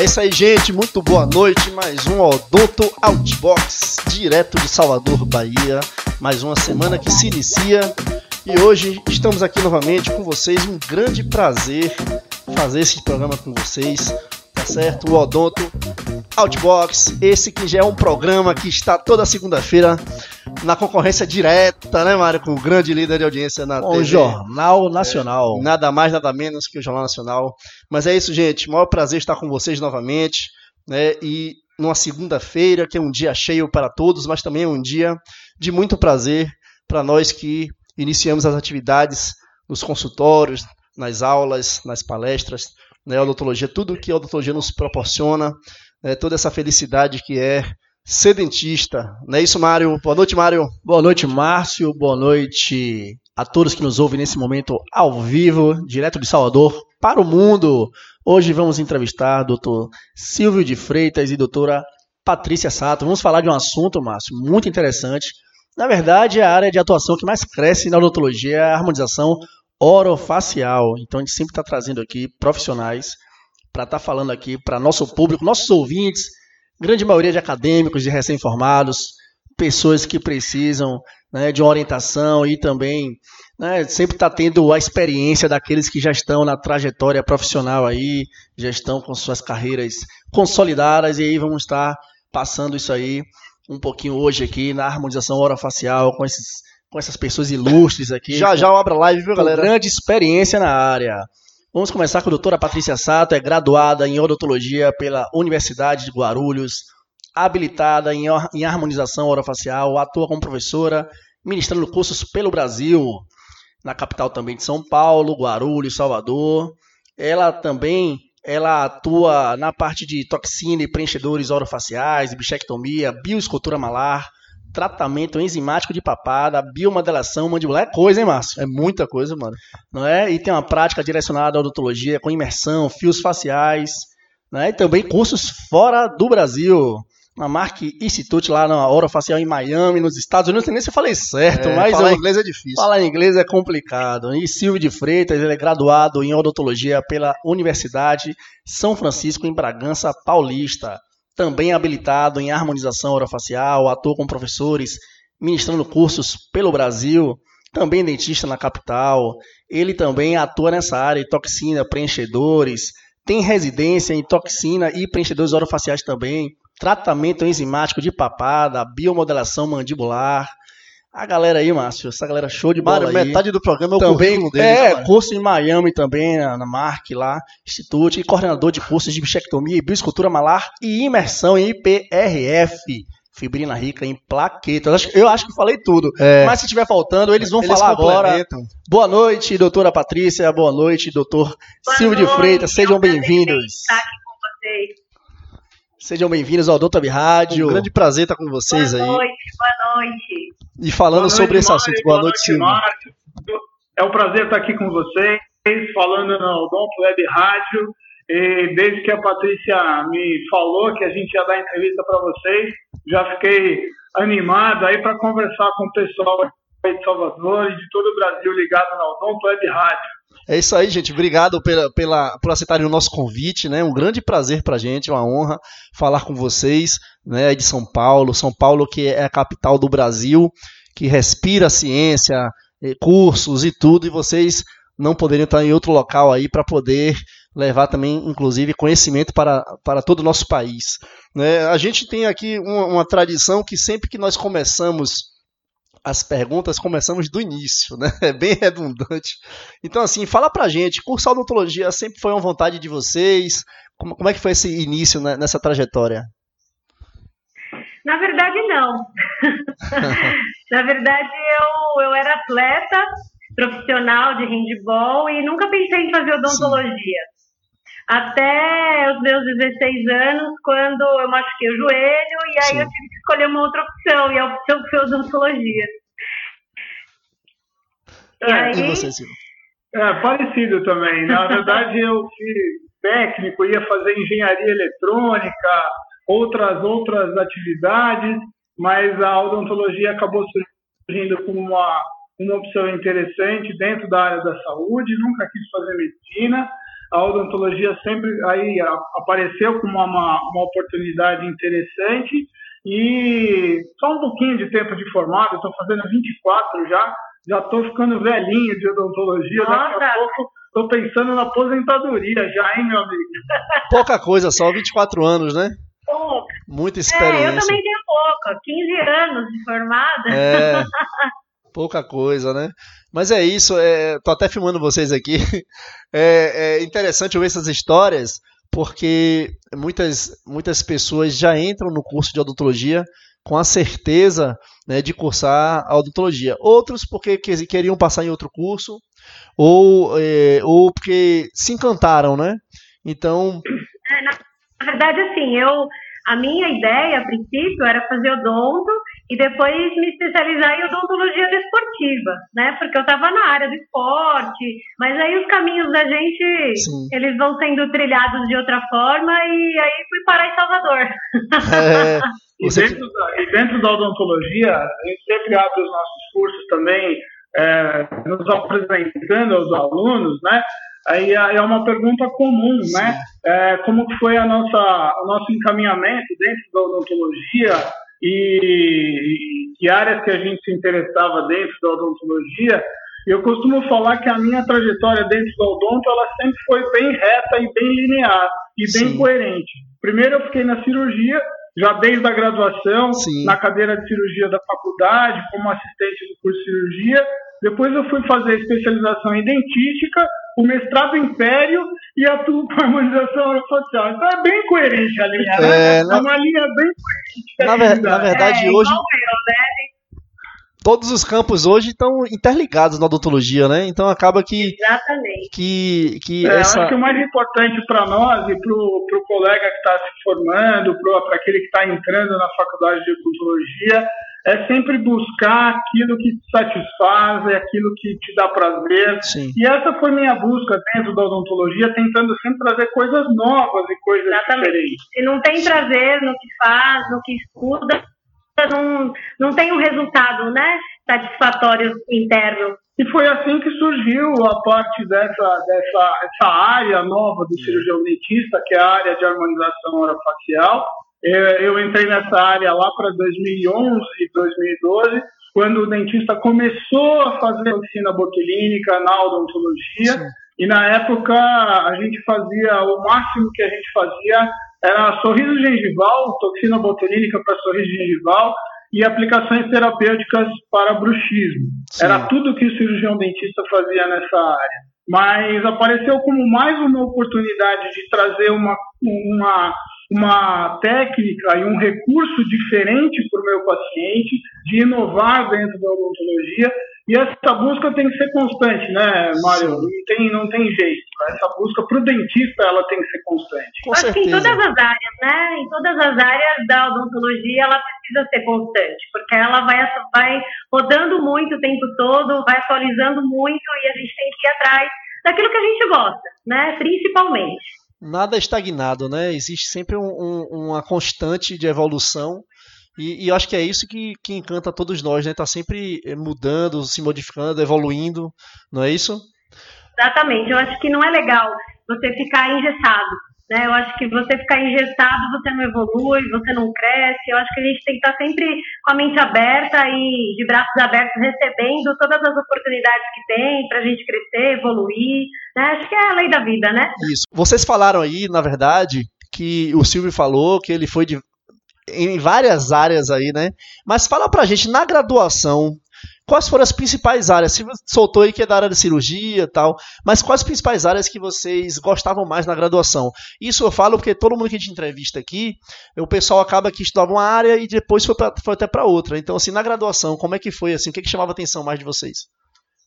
É isso aí, gente. Muito boa noite. Mais um Odonto Outbox, direto de Salvador, Bahia. Mais uma semana que se inicia. E hoje estamos aqui novamente com vocês. Um grande prazer fazer esse programa com vocês. Tá certo? O Odonto Outbox. Esse que já é um programa que está toda segunda-feira na concorrência direta, né, Mário? Com o grande líder de audiência na O Jornal Nacional. É, nada mais, nada menos que o Jornal Nacional. Mas é isso, gente. Maior prazer estar com vocês novamente. Né? E numa segunda-feira, que é um dia cheio para todos, mas também é um dia de muito prazer para nós que iniciamos as atividades nos consultórios, nas aulas, nas palestras, né, a odontologia, tudo que a odontologia nos proporciona, né, toda essa felicidade que é ser dentista. Não é isso, Mário? Boa noite, Mário. Boa noite, Márcio. Boa noite a todos que nos ouvem nesse momento ao vivo, direto de Salvador para o mundo. Hoje vamos entrevistar o doutor Silvio de Freitas e doutora Patrícia Sato. Vamos falar de um assunto, Márcio, muito interessante. Na verdade, é a área de atuação que mais cresce na odontologia é a harmonização orofacial. Então, a gente sempre está trazendo aqui profissionais para estar tá falando aqui para nosso público, nossos ouvintes, grande maioria de acadêmicos, de recém-formados, pessoas que precisam né, de uma orientação e também né, sempre está tendo a experiência daqueles que já estão na trajetória profissional aí, já estão com suas carreiras consolidadas e aí vamos estar passando isso aí um pouquinho hoje aqui na harmonização orofacial com esses com essas pessoas ilustres aqui. Já já abra live, viu, galera? Grande experiência na área. Vamos começar com a doutora Patrícia Sato, é graduada em odontologia pela Universidade de Guarulhos, habilitada em, em harmonização orofacial, atua como professora, ministrando cursos pelo Brasil, na capital também de São Paulo, Guarulhos, Salvador. Ela também ela atua na parte de toxina e preenchedores orofaciais, bichectomia, bioescultura malar, tratamento enzimático de papada, biomodelação mandibular. É coisa, hein, Márcio? É muita coisa, mano. Não é? E tem uma prática direcionada à odontologia com imersão, fios faciais, né? E também cursos fora do Brasil. Na Mark Institute lá na Orofacial em Miami, nos Estados Unidos. Não sei nem se eu falei certo, é, mas. Falar eu... inglês é difícil. Falar inglês é complicado. E Silvio de Freitas, ele é graduado em odontologia pela Universidade São Francisco, em Bragança Paulista também habilitado em harmonização orofacial, atua com professores, ministrando cursos pelo Brasil, também dentista na capital. Ele também atua nessa área, toxina, preenchedores, tem residência em toxina e preenchedores orofaciais também, tratamento enzimático de papada, biomodelação mandibular, a galera aí, Márcio, essa galera show de bola Mário, aí. metade do programa é o também, currículo dele. É, curso em Miami também, na, na Mark lá, Instituto, e coordenador de cursos de bichectomia e bioescultura malar e imersão em IPRF. Fibrina rica em plaquetas. Eu acho que falei tudo. É. Mas se estiver faltando, eles vão eles falar agora. Boa noite, doutora Patrícia. Boa noite, doutor boa Silvio noite, de Freitas. Sejam bem-vindos. Estar aqui com vocês. Sejam bem-vindos ao Doutor Rádio. Um grande prazer estar com vocês boa aí. Boa noite, boa noite. E falando noite, sobre esse assunto. Boa, boa noite, Silvio. É um prazer estar aqui com vocês, falando no Odonto Web Rádio. E desde que a Patrícia me falou que a gente ia dar entrevista para vocês, já fiquei animado aí para conversar com o pessoal de Salvador e de todo o Brasil ligado na Odonto Web Rádio. É isso aí, gente. Obrigado pela, pela, por aceitarem o nosso convite, né? Um grande prazer pra gente, uma honra falar com vocês, né? De São Paulo, São Paulo que é a capital do Brasil, que respira ciência, eh, cursos e tudo, e vocês não poderiam estar em outro local aí para poder levar também, inclusive, conhecimento para, para todo o nosso país. Né? A gente tem aqui uma, uma tradição que sempre que nós começamos as perguntas começamos do início, né? É bem redundante. Então, assim, fala pra gente, cursar odontologia sempre foi uma vontade de vocês? Como, como é que foi esse início né, nessa trajetória? Na verdade, não. Na verdade, eu, eu era atleta profissional de handball e nunca pensei em fazer odontologia. Sim. Até os meus 16 anos, quando eu machuquei o joelho, e aí Sim. eu tive que escolher uma outra opção, e a opção foi odontologia. E, é, aí... e você, Silvio? É, parecido também. Na verdade, eu fiz técnico, ia fazer engenharia eletrônica, outras outras atividades, mas a odontologia acabou surgindo como uma, uma opção interessante dentro da área da saúde. Nunca quis fazer medicina, a odontologia sempre aí apareceu como uma, uma oportunidade interessante e só um pouquinho de tempo de formado, estou fazendo 24 já, já estou ficando velhinho de odontologia, Nossa. daqui a pouco estou pensando na aposentadoria já, hein, meu amigo? Pouca coisa, só 24 anos, né? Pouco. Muita experiência. É, eu também tenho pouco, 15 anos de formada. É. Pouca coisa, né? Mas é isso, é, tô até filmando vocês aqui. É, é interessante ver essas histórias, porque muitas, muitas pessoas já entram no curso de odontologia com a certeza né, de cursar a odontologia. Outros porque queriam passar em outro curso, ou, é, ou porque se encantaram, né? Então. É, na verdade, assim, eu a minha ideia, a princípio, era fazer odonto e depois me especializar em odontologia desportiva, né? Porque eu estava na área do esporte, mas aí os caminhos da gente, Sim. eles vão sendo trilhados de outra forma e aí fui parar em Salvador. É, e, dentro da, e dentro da odontologia, a gente sempre abre os nossos cursos também, é, nos apresentando aos alunos, né? Aí é, é uma pergunta comum, né? Sim. né? É, como foi a nossa, o nosso encaminhamento dentro da odontologia e, que áreas que a gente se interessava dentro da odontologia. Eu costumo falar que a minha trajetória dentro do odonto ela sempre foi bem reta e bem linear e bem Sim. coerente. Primeiro eu fiquei na cirurgia, já desde a graduação, Sim. na cadeira de cirurgia da faculdade, como assistente do curso de cirurgia. Depois eu fui fazer especialização em dentística, o mestrado Império e atuo com harmonização orofacial. Então é bem coerente a linha, né? é, né? Na... É uma linha bem coerente. Na, ver, na verdade, é, hoje. Eu? Todos os campos hoje estão interligados na odontologia, né? Então acaba que. Exatamente. Que, que é, essa... Acho que o mais importante para nós e para o colega que está se formando, para aquele que está entrando na faculdade de odontologia, é sempre buscar aquilo que te satisfaz, é aquilo que te dá prazer. Sim. E essa foi minha busca dentro da odontologia, tentando sempre trazer coisas novas e coisas Exatamente. diferentes. Se não tem prazer no que faz, no que estuda, não, não tem um resultado né, satisfatório interno. E foi assim que surgiu a parte dessa, dessa essa área nova do cirurgião dentista, que é a área de harmonização orofacial, eu entrei nessa área lá para 2011 e 2012, quando o dentista começou a fazer oficina botulínica na odontologia. Sim. E na época a gente fazia, o máximo que a gente fazia era sorriso gengival, toxina botulínica para sorriso gengival e aplicações terapêuticas para bruxismo. Sim. Era tudo que o cirurgião dentista fazia nessa área. Mas apareceu como mais uma oportunidade de trazer uma, uma uma técnica e um recurso diferente para o meu paciente, de inovar dentro da odontologia. E essa busca tem que ser constante, né, Mário? Não tem, não tem jeito. Essa busca para o dentista ela tem que ser constante. Com Acho que em todas as áreas, né? Em todas as áreas da odontologia ela precisa ser constante, porque ela vai, vai rodando muito o tempo todo, vai atualizando muito e a gente tem que ir atrás daquilo que a gente gosta, né? Principalmente nada é estagnado, né? Existe sempre um, um, uma constante de evolução. E, e, acho que é isso que, que encanta todos nós, né? Tá sempre eh, mudando, se modificando, evoluindo, não é isso? Exatamente. Eu acho que não é legal você ficar engessado. Né? Eu acho que você ficar engessado, você não evolui, você não cresce. Eu acho que a gente tem que estar sempre com a mente aberta e de braços abertos, recebendo todas as oportunidades que tem para a gente crescer, evoluir. Né? Acho que é a lei da vida, né? Isso. Vocês falaram aí, na verdade, que o Silvio falou que ele foi de, em várias áreas aí, né? Mas fala pra gente, na graduação, quais foram as principais áreas? Você soltou aí que é da área de cirurgia tal, mas quais as principais áreas que vocês gostavam mais na graduação? Isso eu falo porque todo mundo que a gente entrevista aqui, o pessoal acaba que estudava uma área e depois foi, pra, foi até para outra. Então, assim, na graduação, como é que foi? Assim, o que, que chamava a atenção mais de vocês?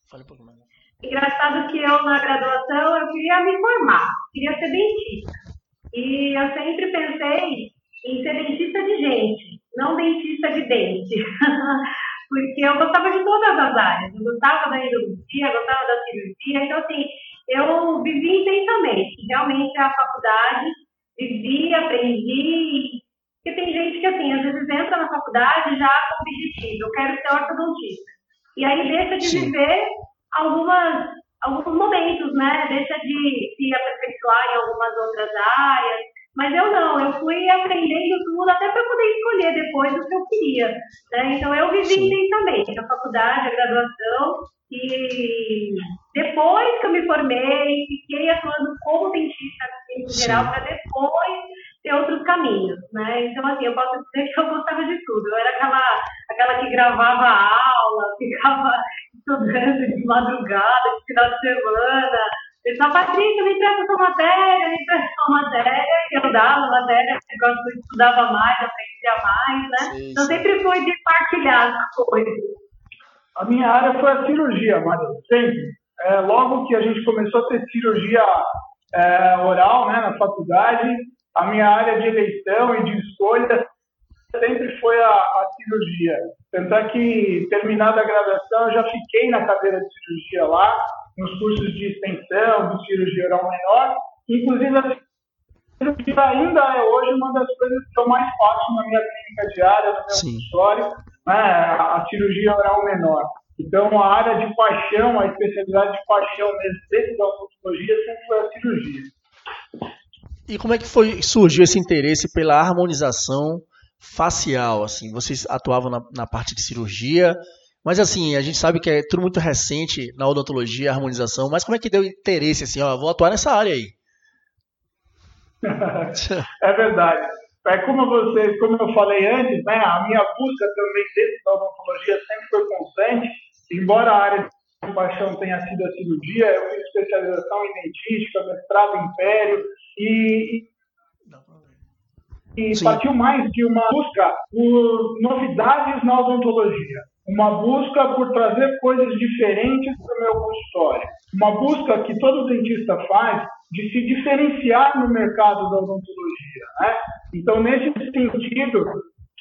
Fale um pouco mais. Engraçado que eu, na graduação, eu queria me formar, queria ser dentista. E eu sempre pensei em ser dentista de gente, não dentista de dente. porque eu gostava de todas as áreas. Eu gostava da endodontia, gostava da cirurgia. Então, assim, eu vivi intensamente. Realmente, a faculdade, vivi, aprendi. Porque tem gente que, assim, às vezes entra na faculdade já com objetivo, eu quero ser ortodontista. E aí deixa de Sim. viver algumas, alguns momentos, né? Deixa de se aperfeiçoar em algumas outras áreas. Mas eu não, eu fui aprendendo tudo até para poder escolher depois o que eu queria. Né? Então eu vivi intensamente a faculdade, a graduação, e depois que eu me formei, fiquei atuando como dentista em geral, para depois ter outros caminhos, né? Então, assim, eu posso dizer que eu gostava de tudo. Eu era aquela, aquela que gravava aula, ficava estudando de madrugada, de final de semana. Eu falava, Patrícia, me empresta sua matéria, me empresta sua matéria. E eu dava matéria, eu estudava mais, aprendia mais, né? Sim, então, sempre foi de partilhar as coisas. A minha área foi a cirurgia, Maria, sempre. É, logo que a gente começou a ter cirurgia é, oral né, na faculdade, a minha área de eleição e de escolha sempre foi a, a, cirurgia. Tanto é que, terminada a graduação, eu já fiquei na cadeira de cirurgia lá, nos cursos de extensão, de cirurgia oral menor. Inclusive, a cirurgia ainda é hoje uma das coisas que eu mais faço na minha clínica diária, no meu consultório, né, a cirurgia oral menor. Então, a área de paixão, a especialidade de paixão dentro da odontologia sempre foi a cirurgia. E como é que foi surgiu esse interesse pela harmonização facial? Assim, vocês atuavam na, na parte de cirurgia, mas assim, a gente sabe que é tudo muito recente na odontologia, a harmonização, mas como é que deu interesse assim, ó, vou atuar nessa área aí? é verdade. É como você, como eu falei antes, né, a minha busca também dentro da odontologia sempre foi constante, embora a área de paixão tenha sido a cirurgia, eu fiz especialização em dentística, mestrado em império, e, e partiu mais de uma busca por novidades na odontologia, uma busca por trazer coisas diferentes para o meu consultório, uma busca que todo dentista faz de se diferenciar no mercado da odontologia. Né? Então, nesse sentido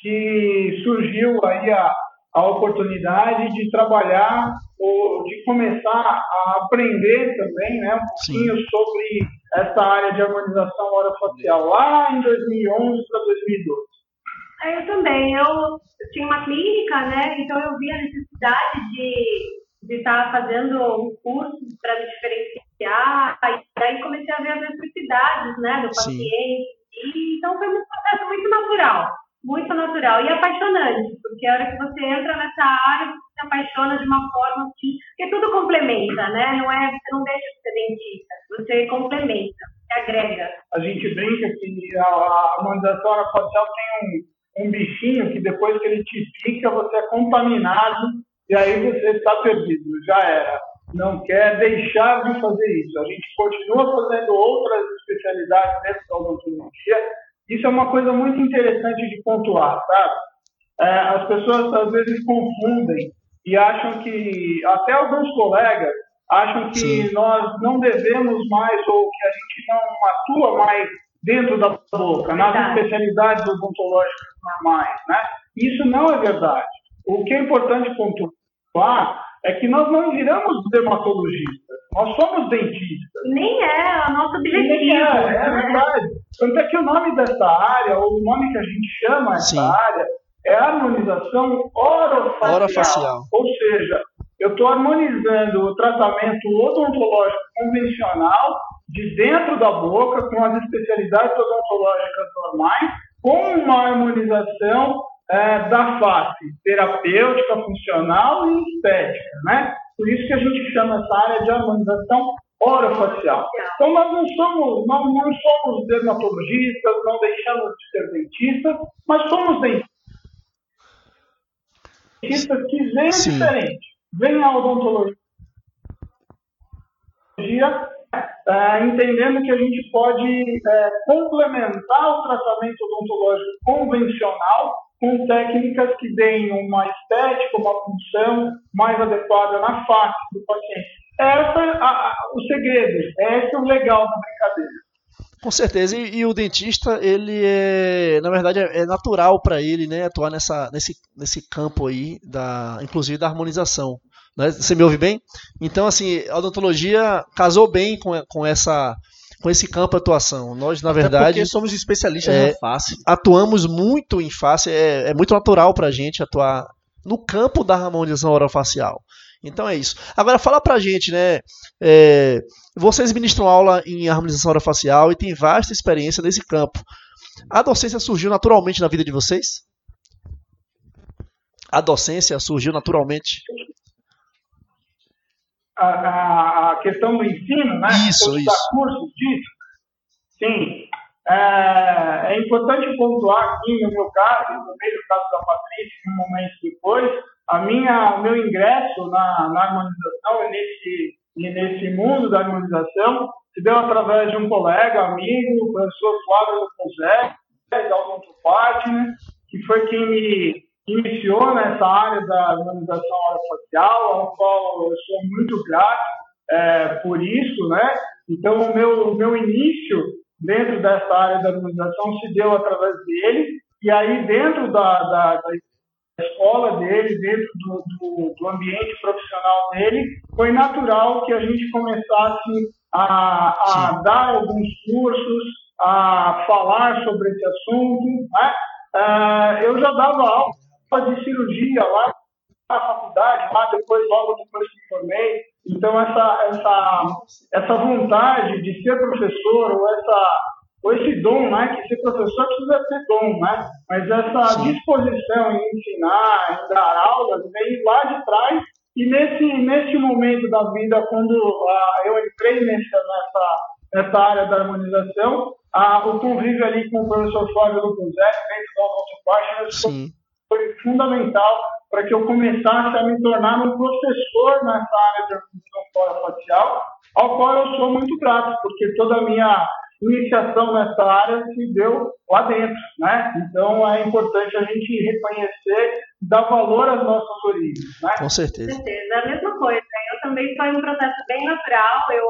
que surgiu aí a, a oportunidade de trabalhar ou de começar a aprender também né, um pouquinho Sim. sobre essa área de harmonização orofacial lá em 2011 para 2012. É, eu também. Eu, eu, tinha uma clínica, né? Então eu vi a necessidade de de estar fazendo um curso para me diferenciar. E daí comecei a ver as necessidades, né, do paciente. E, então foi um processo muito natural muito natural e apaixonante, porque a hora que você entra nessa área, você se apaixona de uma forma que, que tudo complementa, né? Não é, você não deixa de ser dentista, você complementa, você agrega. A gente brinca que a, a harmonização aerofacial tem um, um bichinho que depois que ele te pica, você é contaminado e aí você está perdido, já era. Não quer deixar de fazer isso. A gente continua fazendo outras especialidades dentro da odontologia, isso é uma coisa muito interessante de pontuar, sabe? É, as pessoas às vezes confundem e acham que, até alguns colegas, acham que Sim. nós não devemos mais ou que a gente não atua mais dentro da boca, nas especialidades odontológicas normais, né? Isso não é verdade. O que é importante pontuar é que nós não viramos dermatologistas, nós somos dentistas. Nem é o nosso objetivo. Nem é, é né? verdade. Tanto é que o nome dessa área, ou o nome que a gente chama essa área, é harmonização orofacial. orofacial. Ou seja, eu estou harmonizando o tratamento odontológico convencional de dentro da boca, com as especialidades odontológicas normais, com uma harmonização é, da face terapêutica, funcional e estética, né? Por isso que a gente chama essa área de harmonização orofacial. Então nós não somos, nós não somos dermatologistas, não deixamos de ser dentistas, mas somos dentistas que veem diferente, veem a odontologia é, entendendo que a gente pode é, complementar o tratamento odontológico convencional com técnicas que deem uma estética, uma função mais adequada na face do paciente. É a, a, o segredo, esse é o legal da brincadeira. Com certeza, e, e, o dentista, ele é, na verdade, é, é natural para ele, né, atuar nessa, nesse, nesse campo aí, da, inclusive da harmonização. Né? Você me ouve bem? Então, assim, a odontologia casou bem com, com essa com esse campo de atuação. Nós, na verdade. porque somos especialistas é, face. Atuamos muito em face, é, é muito natural para a gente atuar no campo da harmonização orofacial. Então é isso. Agora fala pra gente, né? É, vocês ministram aula em harmonização orofacial e têm vasta experiência nesse campo. A docência surgiu naturalmente na vida de vocês? A docência surgiu naturalmente? A, a, a questão do ensino, né? Isso, isso. cursos disso. Sim. É, é, importante pontuar aqui, no meu caso, no meio do caso da Patrícia, um momento depois, a minha, o meu ingresso na, na harmonização, nesse, nesse mundo da harmonização, se deu através de um colega, amigo, o professor Flávio José, da Partner, que foi quem me iniciou nessa área da harmonização orofacial, ao qual eu sou muito grato é, por isso, né? Então, o meu, o meu início dentro dessa área da harmonização se deu através dele, e aí dentro da, da, da escola dele, dentro do, do, do, ambiente profissional dele, foi natural que a gente começasse a, a dar alguns cursos, a falar sobre esse assunto. Né? Uh, eu já dava aula de cirurgia lá na faculdade, lá depois, logo depois que me formei. Então, essa, essa, essa vontade de ser professor, ou essa ou esse dom, né, que ser professor precisa ter dom, né, mas essa Sim. disposição em ensinar, em dar aulas, vem lá de trás, e nesse, nesse momento da vida, quando uh, eu entrei nessa, nessa, nessa área da harmonização, uh, o convívio ali com o professor Flávio Lupunzé, dentro da nossa página, foi fundamental para que eu começasse a me tornar um professor nessa área de harmonização facial, ao qual eu sou muito grato, porque toda a minha iniciação nessa área se deu lá dentro, né? Então é importante a gente reconhecer, dar valor às nossas origens, né? Com certeza. Com certeza, é a mesma coisa. Eu também foi um processo bem natural. Eu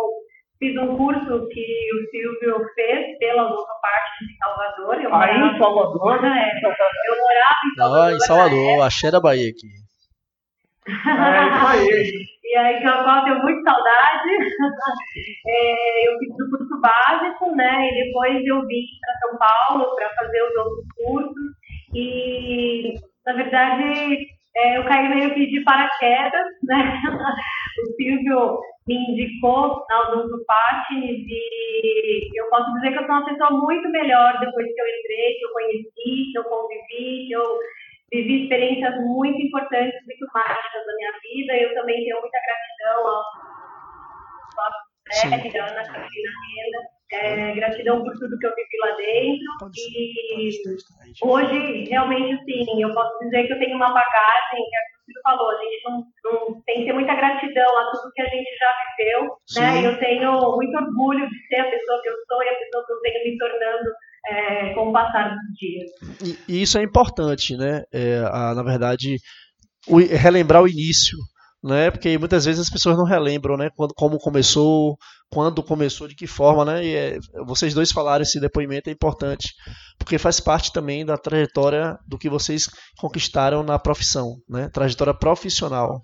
fiz um curso que o Silvio fez pela nossa parte de Salvador. Eu Aí morava... em Salvador? É, eu morava em Salvador. Ah, em Salvador, axé da Bahia aqui. É isso aí. e aí, que eu tenho muita saudade. é, eu fiz o curso básico, né? E depois eu vim para São Paulo para fazer os outros cursos. E, na verdade, é, eu caí meio que de paraquedas, né? o Silvio me indicou na Odonto Patines e eu posso dizer que eu sou uma pessoa muito melhor depois que eu entrei, que eu conheci, que eu convivi, que eu vivi experiências muito importantes, muito mágicas da minha vida. Eu também tenho muita gratidão ao Fred, à Ana Carolina Renda. É, gratidão por tudo que eu vivi lá dentro. E hoje, realmente, sim, eu posso dizer que eu tenho uma bagagem, que a Cristina falou, a gente não, não, tem que ter muita gratidão a tudo que a gente já viveu. Né? Eu tenho muito orgulho de ser a pessoa que eu sou e a pessoa que eu venho me tornando é, com o passar dos dias. E, e isso é importante, né? É, a, na verdade, o, relembrar o início, né? Porque muitas vezes as pessoas não relembram, né? Quando, como começou, quando começou, de que forma, né? E é, vocês dois falaram esse depoimento é importante, porque faz parte também da trajetória do que vocês conquistaram na profissão, né? Trajetória profissional.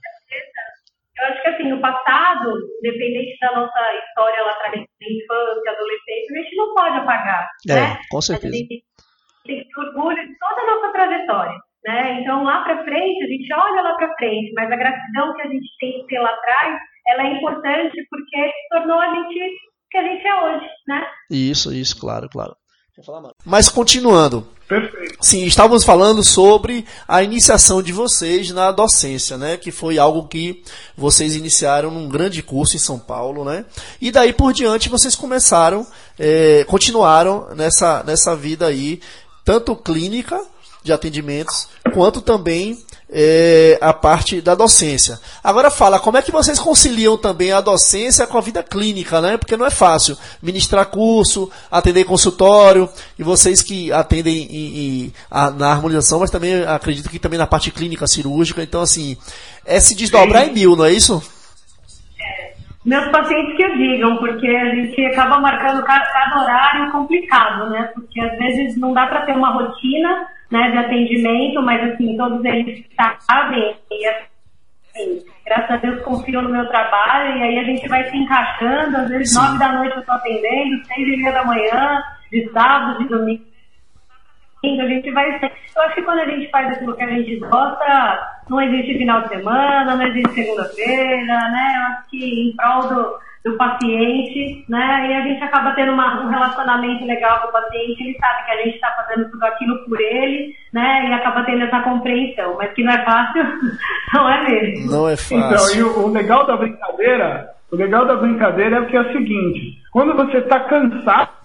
Eu acho que assim, no passado, independente da nossa história lá atrás, infância, adolescência, a gente não pode apagar. É, né? com certeza. A gente tem que ter orgulho de toda a nossa trajetória. Né? Então, lá para frente, a gente olha lá para frente, mas a gratidão que a gente tem lá atrás, ela é importante porque tornou a gente o que a gente é hoje, né? Isso, isso, claro, claro. Mas continuando. Perfeito. Sim, estávamos falando sobre a iniciação de vocês na docência, né? Que foi algo que vocês iniciaram num grande curso em São Paulo, né? E daí por diante vocês começaram, é, continuaram nessa, nessa vida aí, tanto clínica de atendimentos, quanto também é, a parte da docência. Agora fala, como é que vocês conciliam também a docência com a vida clínica, né? Porque não é fácil ministrar curso, atender consultório, e vocês que atendem em, em, a, na harmonização, mas também acredito que também na parte clínica cirúrgica, então assim, é se desdobrar Sim. em mil, não é isso? meus pacientes que eu digam, porque a gente acaba marcando cada, cada horário complicado, né? Porque às vezes não dá para ter uma rotina né, de atendimento, mas assim, todos eles sabem e assim, graças a Deus confiam no meu trabalho e aí a gente vai se encaixando, às vezes Sim. nove da noite eu estou atendendo, seis e meia da manhã, de sábado, de domingo, a gente vai. Eu acho que quando a gente faz aquilo que a gente gosta, não existe final de semana, não existe segunda-feira, né? Eu acho que em prol do, do paciente, né? E a gente acaba tendo uma, um relacionamento legal com o paciente, ele sabe que a gente está fazendo tudo aquilo por ele, né? E acaba tendo essa compreensão, mas que não é fácil, não é mesmo. Não é fácil. Então, e o, o legal da brincadeira, o legal da brincadeira é que é o seguinte, quando você está cansado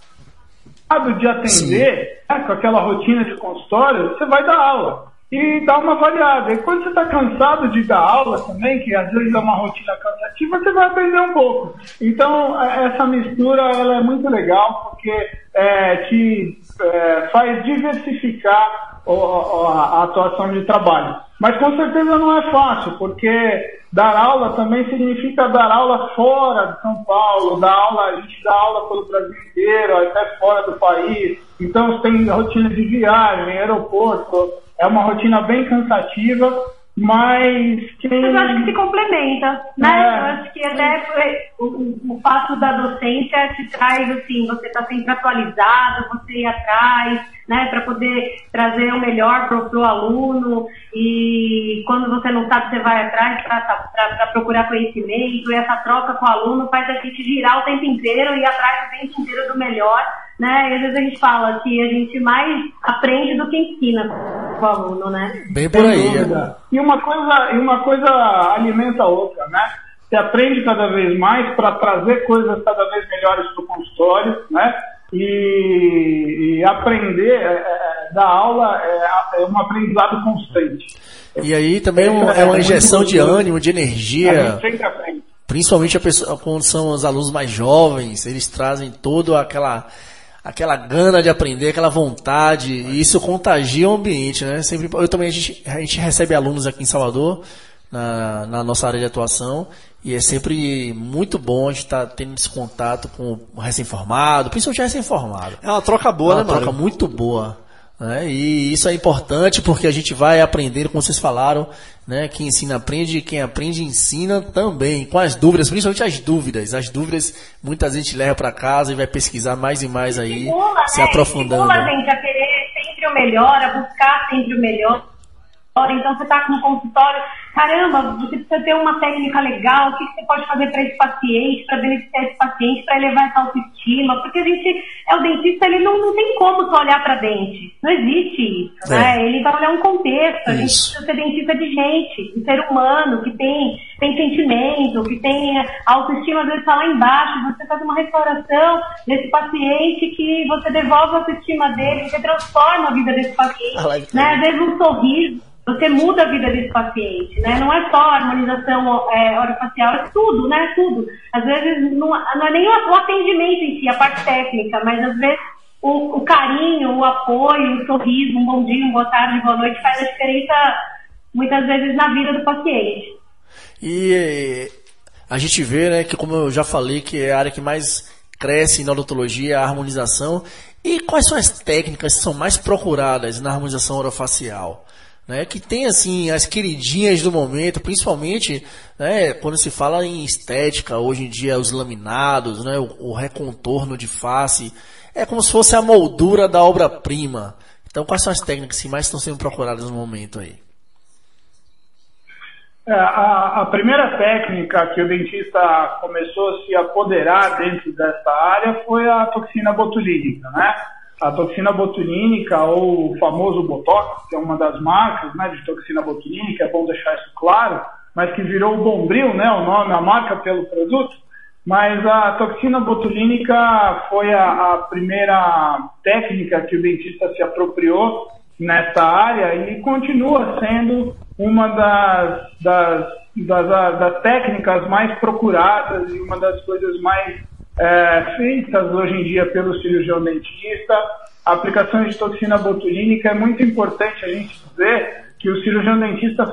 de atender, né, com aquela rotina de consultório, você vai dar aula e dar uma variada. E quando você está cansado de dar aula também, que às vezes é uma rotina cansativa, você vai aprender um pouco. Então, é, essa mistura ela é muito legal, porque é, te é, faz diversificar o, a, a atuação de trabalho. Mas com certeza não é fácil, porque dar aula também significa dar aula fora de São Paulo, dar aula, a gente dá aula pelo Brasil inteiro, até fora do país. Então tem rotina de viagem, aeroporto, é uma rotina bem cansativa, mas que... Mas eu acho que se complementa, né? É. Eu acho que até o, o, fato da docência te traz, assim, você está sempre atualizado, você ir atrás, né? Para poder trazer o melhor para o aluno e quando você não sabe, você vai atrás para procurar conhecimento e essa troca com o aluno faz a gente girar o tempo inteiro e atrás o tempo inteiro do melhor né? E às vezes a gente fala que a gente mais aprende do que ensina o aluno, né? Bem por aí. E uma coisa, e uma coisa alimenta a outra, né? Você aprende cada vez mais para trazer coisas cada vez melhores para o consultório, né? E, e aprender é, é, da aula é, é, um aprendizado constante. E aí também é, é uma injeção de ânimo, de energia. A sempre aprende. Principalmente a pessoa, quando são os alunos mais jovens, eles trazem toda aquela aquela gana de aprender, aquela vontade, e isso contagia o ambiente, né? Sempre, eu também, a gente, a gente recebe alunos aqui em Salvador, na, na nossa área de atuação, e é sempre muito bom a gente estar tá tendo esse contato com o recém-formado, principalmente recém-formado. É uma troca boa, é uma né, troca muito boa. Né? E isso é importante porque a gente vai aprender, como vocês falaram, né? Quem ensina aprende, quem aprende ensina também, com as dúvidas, principalmente as dúvidas. As dúvidas muitas vezes a gente leva para casa e vai pesquisar mais e mais aí, Estimula, se né? aprofundando. Estimula a gente a querer sempre o melhor, a buscar sempre o melhor. Então você está com um consultório, caramba, você precisa ter uma técnica legal, o que você pode fazer para esse paciente, para beneficiar esse paciente, para elevar essa autoestima, porque a gente, é o dentista, ele não, não tem como só olhar para dente, não existe isso, é. né? Ele vai olhar um contexto, a gente precisa ser dentista de gente, de ser humano, que tem, tem sentimento, que tem autoestima, às vezes está lá embaixo, você faz uma restauração desse paciente que você devolve a autoestima dele, você transforma a vida desse paciente, né? Às vezes um sorriso, você muda a vida desse paciente, né? Não é só harmonização é, orofacial, é tudo, né? Tudo. Às vezes não, não é nem o atendimento em si, a parte técnica, mas às vezes o, o, carinho, o apoio, o sorriso, um bom dia, uma boa tarde, boa noite faz a diferença muitas vezes na vida do paciente. E a gente vê, né, que como eu já falei, que é a área que mais cresce na odontologia, a harmonização. E quais são as técnicas que são mais procuradas na harmonização orofacial? Né, que tem assim as queridinhas do momento, principalmente né, quando se fala em estética, hoje em dia os laminados, né, o, o recontorno de face, é como se fosse a moldura da obra-prima. Então, quais são as técnicas que mais estão sendo procuradas no momento aí? É, a, a, primeira técnica que o dentista começou a se apoderar dentro dessa área foi a toxina botulínica, né? A toxina botulínica ou o famoso Botox, que é uma das marcas né, de toxina botulínica, é bom deixar isso claro, mas que virou o Bombril, né, o nome, a marca pelo produto. Mas a toxina botulínica foi a, a primeira técnica que o dentista se apropriou nessa área e continua sendo uma das, das, das, das técnicas mais procuradas e uma das coisas mais é, feitas hoje em dia pelo cirurgião dentista. A aplicação de toxina botulínica é muito importante a gente dizer que o cirurgião dentista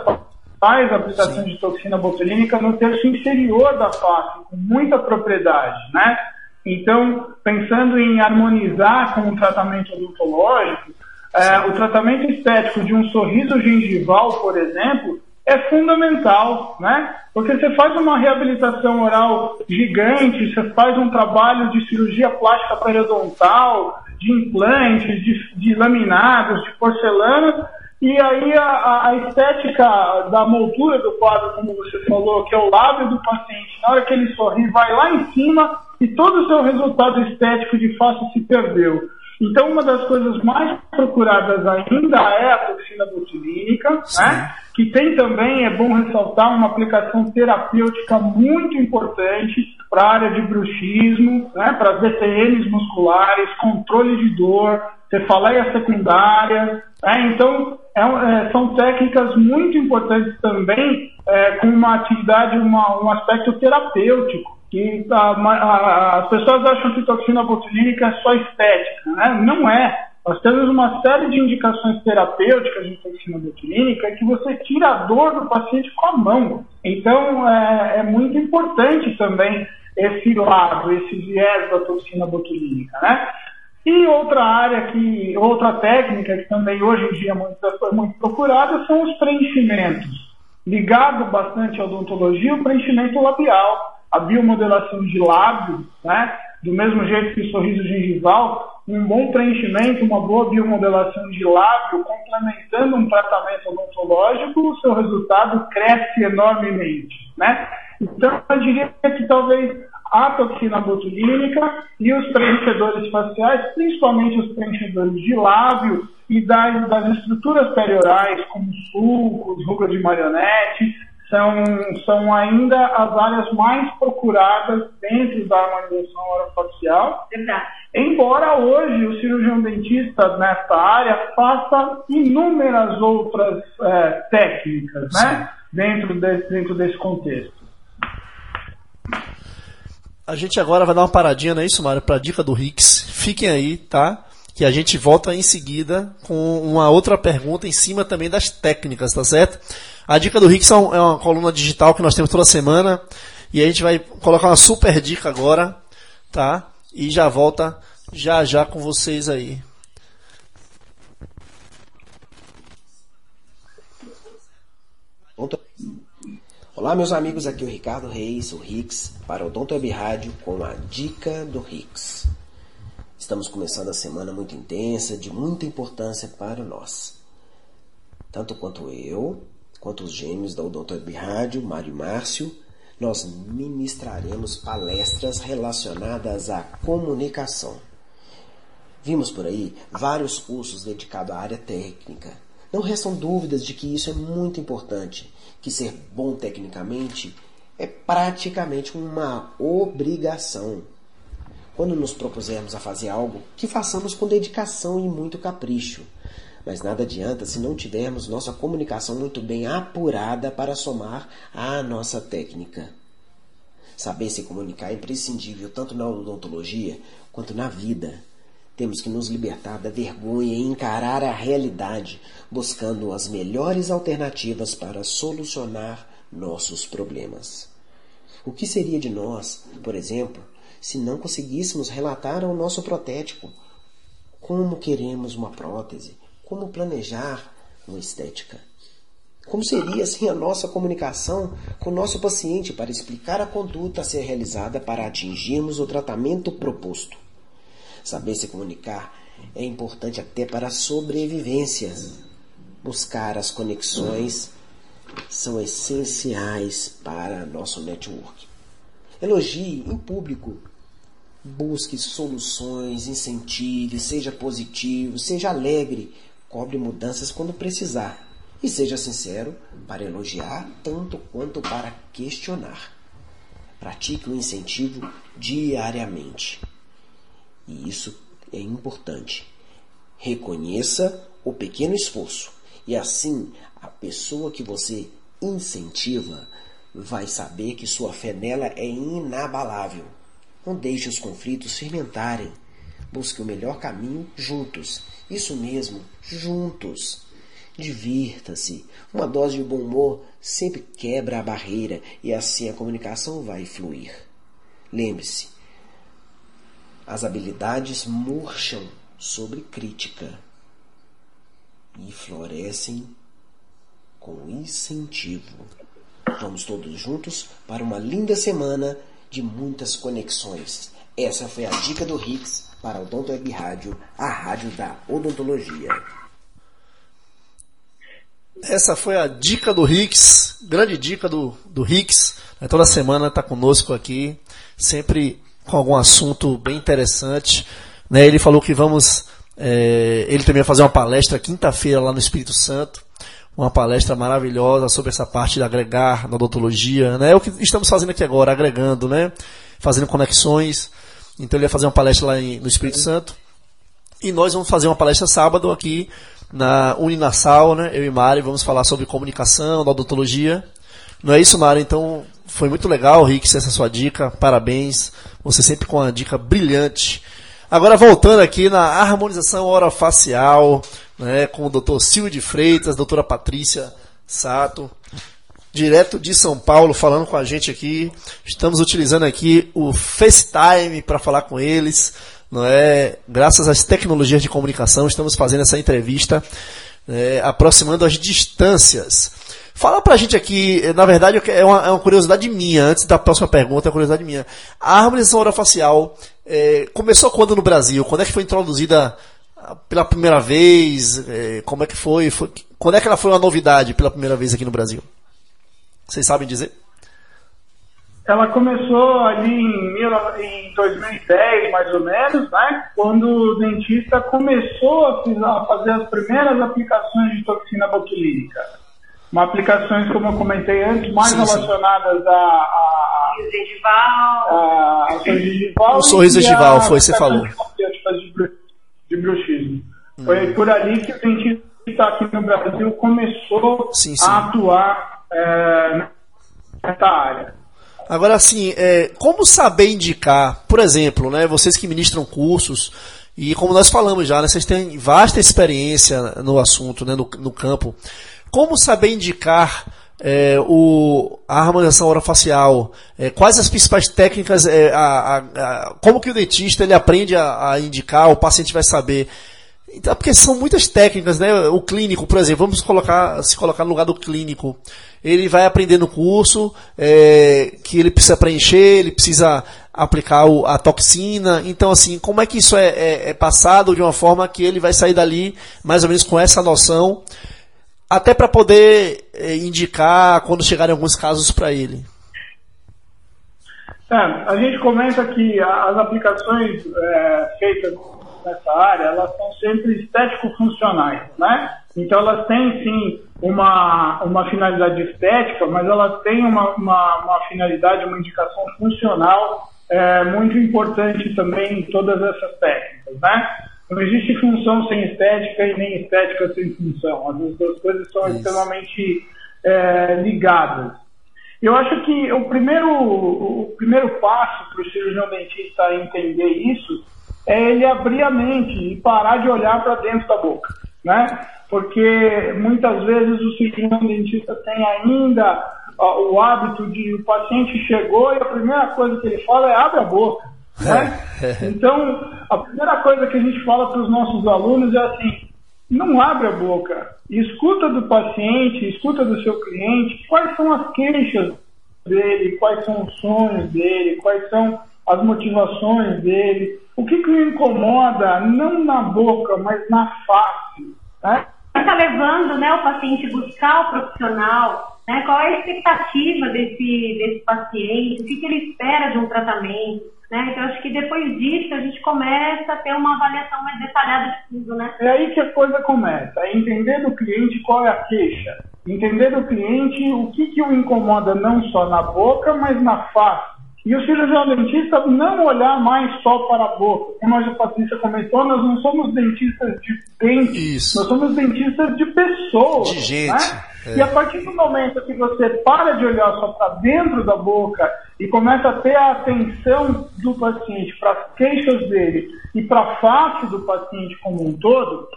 faz a aplicação Sim. de toxina botulínica no terço inferior da face, com muita propriedade, né? Então, pensando em harmonizar com o tratamento odontológico, é, o tratamento estético de um sorriso gengival, por exemplo, é fundamental, né? Porque você faz uma reabilitação oral gigante, você faz um trabalho de cirurgia plástica periodontal, de implantes, de, de laminados, de porcelana, E aí a, a, estética da moldura do quadro, como você falou, que é o lábio do paciente, na hora que ele sorri, vai lá em cima e todo o seu resultado estético de face se perdeu. Então, uma das coisas mais procuradas ainda é a toxina botulínica, né? que tem também, é bom ressaltar, uma aplicação terapêutica muito importante para a área de bruxismo, né? para DTMs musculares, controle de dor, cefaleia secundária. Né? Então, é, é, são técnicas muito importantes também, é, com uma atividade, uma, um aspecto terapêutico. Que a, a, as pessoas acham que toxina botulínica é só estética, né? Não é. Nós temos uma série de indicações terapêuticas de toxina botulínica que você tira a dor do paciente com a mão. Então, é, é muito importante também esse lado, esse viés da toxina botulínica, né? E outra área que, outra técnica que também hoje em dia é muito, é muito procurada são os preenchimentos. Ligado bastante à odontologia, o preenchimento labial, a biomodelação de lábio, né? Do mesmo jeito que o sorriso gengival, um bom preenchimento, uma boa biomodelação de lábio, complementando um tratamento odontológico, o seu resultado cresce enormemente, né? Então, eu diria que talvez a toxina botulínica e os preenchedores faciais, principalmente os preenchedores de lábio e das, das estruturas periorais, como sulcos, ruga de marionete, são, são ainda as áreas mais procuradas dentro da harmonização orofacial. Verdade. Embora hoje o cirurgião dentista nessa área faça inúmeras outras é, técnicas, né? Dentro, de, dentro desse contexto. A gente agora vai dar uma paradinha, não é isso, Mário? Para a dica do Rix. Fiquem aí, tá? Que a gente volta em seguida com uma outra pergunta em cima também das técnicas, tá certo? A dica do é, é uma coluna digital que nós temos toda semana. E a gente vai colocar uma super dica agora, tá? E já volta já já com vocês aí. Olá, meus amigos, aqui é o Ricardo Reis, o Rix, para o Donto Web Rádio com a Dica do Rix. Estamos começando a semana muito intensa, de muita importância para nós. Tanto quanto eu, quanto os gêmeos da Odonto Web Rádio, Mário e Márcio, nós ministraremos palestras relacionadas à comunicação. Vimos por aí vários cursos dedicados à área técnica. Não restam dúvidas de que isso é muito importante que ser bom tecnicamente é praticamente uma obrigação. Quando nos propusermos a fazer algo, que façamos com dedicação e muito capricho. Mas nada adianta se não tivermos nossa comunicação muito bem apurada para somar à nossa técnica. Saber se comunicar é imprescindível tanto na odontologia quanto na vida. Temos que nos libertar da vergonha e encarar a realidade, buscando as melhores alternativas para solucionar nossos problemas. O que seria de nós, por exemplo, se não conseguíssemos relatar ao nosso protético como queremos uma prótese, como planejar uma estética? Como seria assim a nossa comunicação com o nosso paciente para explicar a conduta a ser realizada para atingirmos o tratamento proposto? Saber se comunicar é importante até para a sobrevivência. Buscar as conexões são essenciais para nosso network. Elogie em público. Busque soluções, incentive, seja positivo, seja alegre, cobre mudanças quando precisar. E seja sincero para elogiar tanto quanto para questionar. Pratique o incentivo diariamente. E isso é importante. Reconheça o pequeno esforço e assim a pessoa que você incentiva vai saber que sua fé nela é inabalável. Não deixe os conflitos fermentarem. Busque o melhor caminho juntos. Isso mesmo, juntos. Divirta-se. Uma dose de bom humor sempre quebra a barreira e assim a comunicação vai fluir. Lembre-se, as habilidades murcham sobre crítica e florescem com incentivo. Vamos todos juntos para uma linda semana de muitas conexões. Essa foi a dica do Hicks para o Odonto Rádio, a rádio da odontologia. Essa foi a dica do Rix, grande dica do, do Rix. É, toda semana está conosco aqui, sempre com algum assunto bem interessante. Né? Ele falou que vamos. É, ele também vai fazer uma palestra quinta-feira lá no Espírito Santo. Uma palestra maravilhosa sobre essa parte de agregar na odontologia. Né? É o que estamos fazendo aqui agora, agregando, né? fazendo conexões. Então ele vai fazer uma palestra lá em, no Espírito Santo. E nós vamos fazer uma palestra sábado aqui na Uninasal, né? Eu e Mari vamos falar sobre comunicação, da odontologia. Não é isso, Mari? Então foi muito legal, Rick, essa sua dica. Parabéns. Você sempre com uma dica brilhante. Agora voltando aqui na harmonização orofacial, né, com o Dr. Silvio de Freitas, doutora Patrícia Sato, direto de São Paulo, falando com a gente aqui. Estamos utilizando aqui o FaceTime para falar com eles não é? Graças às tecnologias de comunicação, estamos fazendo essa entrevista, é, aproximando as distâncias. Fala pra gente aqui, na verdade é uma, é uma, curiosidade minha, antes da próxima pergunta, é uma curiosidade minha. A harmonização orofacial é, começou quando no Brasil? Quando é que foi introduzida pela primeira vez? É, como é que foi? foi? Quando é que ela foi uma novidade pela primeira vez aqui no Brasil? Vocês sabem dizer? Ela começou ali em, 2010, mais ou menos, né? Quando o dentista começou a fazer as primeiras aplicações de toxina botulínica. Uma aplicações, como eu comentei antes, mais sim, relacionadas sim. a, a, gengival. a gengival. O sorriso gengival, foi, você falou. De, de bruxismo. Hum. Foi por ali que o dentista aqui no Brasil começou sim, a atuar é, nessa área. Agora, assim, é, como saber indicar, por exemplo, né, vocês que ministram cursos, e como nós falamos já, né, vocês têm vasta experiência no assunto, né, no, no campo, como saber indicar é, o, a harmonização orofacial? É, quais as principais técnicas? É, a, a, a, como que o dentista ele aprende a, indicar? O paciente vai saber? Então, porque são muitas técnicas, né? O clínico, por exemplo, vamos colocar, se colocar no lugar do clínico ele vai aprender no curso é, que ele precisa preencher, ele precisa aplicar o, a toxina. Então, assim, como é que isso é, é, é, passado de uma forma que ele vai sair dali mais ou menos com essa noção, até para poder é, indicar quando chegarem alguns casos para ele? É, a gente comenta que as aplicações é, feitas nessa área, elas são sempre estético-funcionais, né? Então elas têm sim uma, uma finalidade estética, mas elas têm uma, uma, uma finalidade, uma indicação funcional é, muito importante também em todas essas técnicas, né? Não existe função sem estética e nem estética sem função. As duas coisas são Isso. extremamente é, ligadas. Eu acho que o primeiro, o primeiro passo para o cirurgião dentista entender isso é ele abrir a mente e parar de olhar para dentro da boca, né? Porque muitas vezes o cirurgião dentista tem ainda ó, o hábito de o paciente chegou e a primeira coisa que ele fala é abre a boca, né? Então, a primeira coisa que a gente fala para os nossos alunos é assim, não abre a boca, escuta do paciente, escuta do seu cliente, quais são as queixas dele, quais são os sonhos dele, quais são as motivações dele, o que, que o incomoda, não na boca, mas na face. Né? Está levando né, o paciente buscar o profissional, né? qual é a expectativa desse, desse paciente, o que, que ele espera de um tratamento. Né? Então, acho que depois disso a gente começa a ter uma avaliação mais detalhada de tudo. Né? É aí que a coisa começa, é entender do cliente qual é a queixa, entender do cliente o que, que o incomoda não só na boca, mas na face e o cirurgião dentista não olhar mais só para a boca. Como a Patrícia comentou, nós não somos dentistas de dentes, Isso. nós somos dentistas de pessoas. De gente. Né? É. E a partir do momento que você para de olhar só para dentro da boca e começa a ter a atenção do paciente para as queixas dele e para a face do paciente como um todo,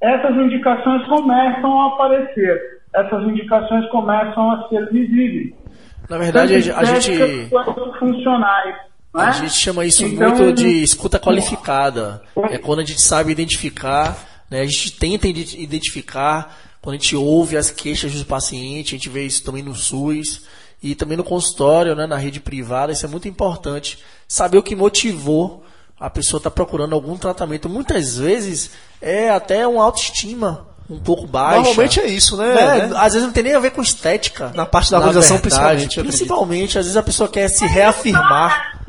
essas indicações começam a aparecer, essas indicações começam a ser visíveis. Na verdade, a, a gente. Funcionais. A né? gente chama isso então, muito de escuta qualificada. É quando a gente sabe identificar, né? a gente tenta identificar, quando a gente ouve as queixas do paciente, a gente vê isso também no SUS e também no consultório, né? na rede privada, isso é muito importante. Saber o que motivou a pessoa estar tá procurando algum tratamento. Muitas vezes é até uma autoestima um pouco baixa. Normalmente é isso, né? né? Às vezes não tem nem a ver com estética. Na parte da organização, verdade, principalmente. Principalmente, às vezes a pessoa quer se reafirmar.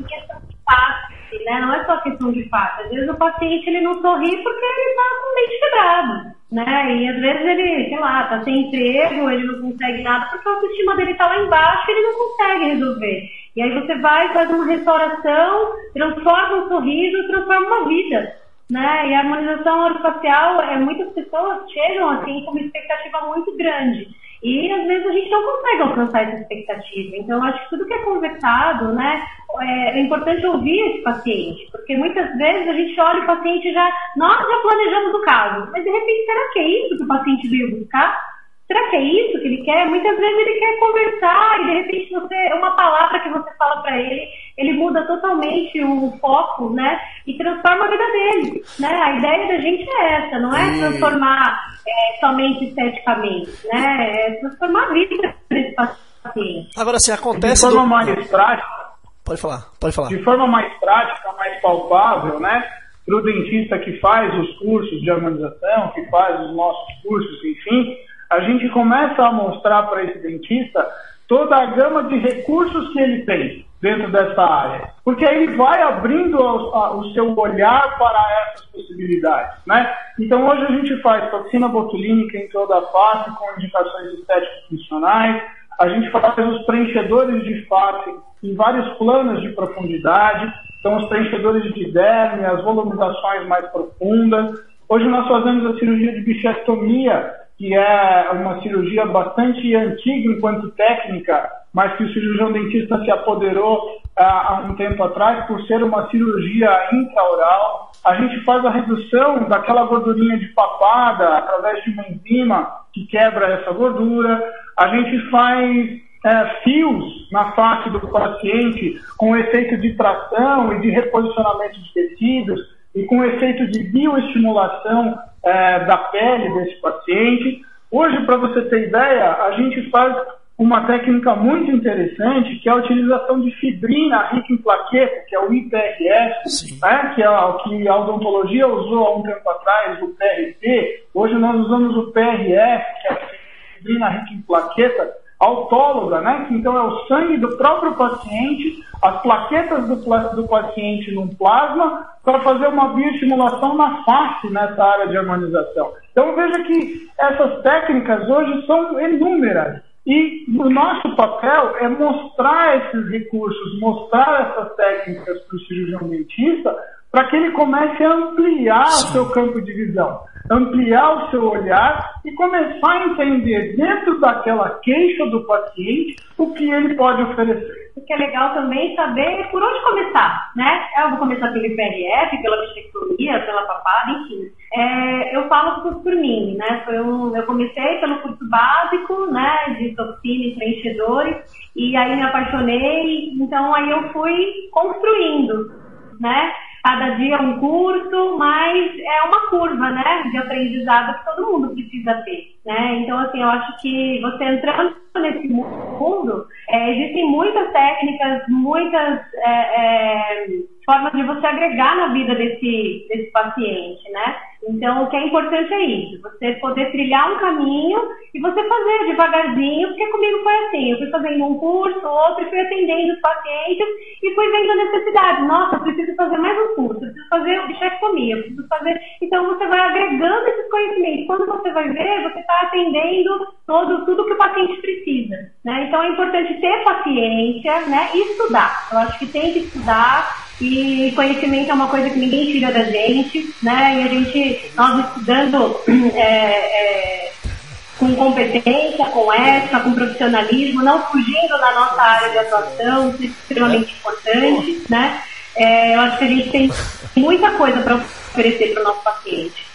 Né? Não é só questão de face. Às vezes o paciente ele não sorri porque ele está com o dente quebrado. Né? E às vezes ele, sei lá, tá sem emprego, ele não consegue nada porque a autoestima dele tá lá embaixo e ele não consegue resolver. E aí você vai, faz uma restauração, transforma um sorriso, transforma uma vida. Né? E a harmonização orofacial, é, muitas pessoas chegam assim com uma expectativa muito grande. E às vezes a gente não consegue alcançar essa expectativa. Então, acho que tudo que é conversado, né, é, é, importante ouvir esse paciente, porque muitas vezes a gente olha o paciente já, nós já planejamos o caso, mas de repente, será que é isso que o paciente veio buscar? Será que é isso que ele quer? Muitas vezes ele quer conversar e de repente você, uma palavra que você fala para ele, ele muda totalmente o foco, né? E transforma a vida dele, né? A ideia da gente é essa, não é transformar é, somente esteticamente, né? É transformar a vida desse paciente. Agora, assim, acontece... De forma do... mais prática... Pode falar, pode falar. De forma mais prática, mais palpável, né? Para o dentista que faz os cursos de harmonização, que faz os nossos cursos, enfim a gente começa a mostrar para esse dentista toda a gama de recursos que ele tem dentro dessa área. Porque aí ele vai abrindo o, a, o seu olhar para essas possibilidades. Né? Então hoje a gente faz toxina botulínica em toda a face com indicações estéticas funcionais, a gente faz os preenchedores de face em vários planos de profundidade, então os preenchedores de derme, as volumizações mais profundas. Hoje nós fazemos a cirurgia de bichectomia, que é uma cirurgia bastante antiga enquanto técnica, mas que o cirurgião dentista se apoderou ah, há um tempo atrás por ser uma cirurgia intraoral. A gente faz a redução daquela gordurinha de papada através de uma enzima que quebra essa gordura. A gente faz é, fios na face do paciente com efeito de tração e de reposicionamento de tecidos e com efeito de bioestimulação é, da pele desse paciente. Hoje, para você ter ideia, a gente faz uma técnica muito interessante, que é a utilização de fibrina rica em plaqueta, que é o IPRS, né, que é o que a odontologia usou há um tempo atrás, o PRP. Hoje nós usamos o PRF, que é a fibrina rica em plaqueta, autóloga, né, que então é o sangue do próprio paciente, as plaquetas do, do paciente num plasma, para fazer uma bioestimulação na face nessa área de harmonização. Então veja que essas técnicas hoje são inúmeras. E o nosso papel é mostrar esses recursos, mostrar essas técnicas para o cirurgião dentista, para que ele comece a ampliar o seu campo de visão ampliar o seu olhar e começar a entender dentro daquela queixa do paciente o que ele pode oferecer. O que é legal também saber por onde começar, né? Eu vou começar pelo IPRF, pela bichectomia, pela papada, enfim. É, eu falo por, por mim, né? Foi um, eu comecei pelo curso básico, né, de toxina e preenchedores, e aí me apaixonei, então aí eu fui construindo, né? Cada dia um curso, mas é uma curva, né, de aprendizado que todo mundo precisa ter, né? Então, assim, eu acho que você entrando nesse mundo, é, existem muitas técnicas, muitas é, é, formas de você agregar na vida desse, desse paciente, né? Então, o que é importante é isso, você poder trilhar um caminho e você fazer devagarzinho, porque comigo foi assim, eu fui fazendo um curso, outro, fui atendendo os pacientes e fui vendo a necessidade. Nossa, eu preciso fazer mais um curso, preciso fazer bichectomia, preciso fazer... Então, você vai agregando esses conhecimentos. Quando você vai ver, você está atendendo todo, tudo que o paciente precisa, né? Então, é importante ter paciência, né, e estudar. Eu acho que tem que estudar, e conhecimento é uma coisa que ninguém tira da gente, né? E a gente, nós estudando é, é, com competência, com ética, com profissionalismo, não fugindo da nossa área de atuação, isso é extremamente importante, né? É, eu acho que a gente tem muita coisa para oferecer para o nosso paciente.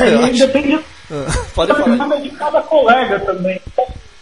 É, depende Pode falar. de cada colega também.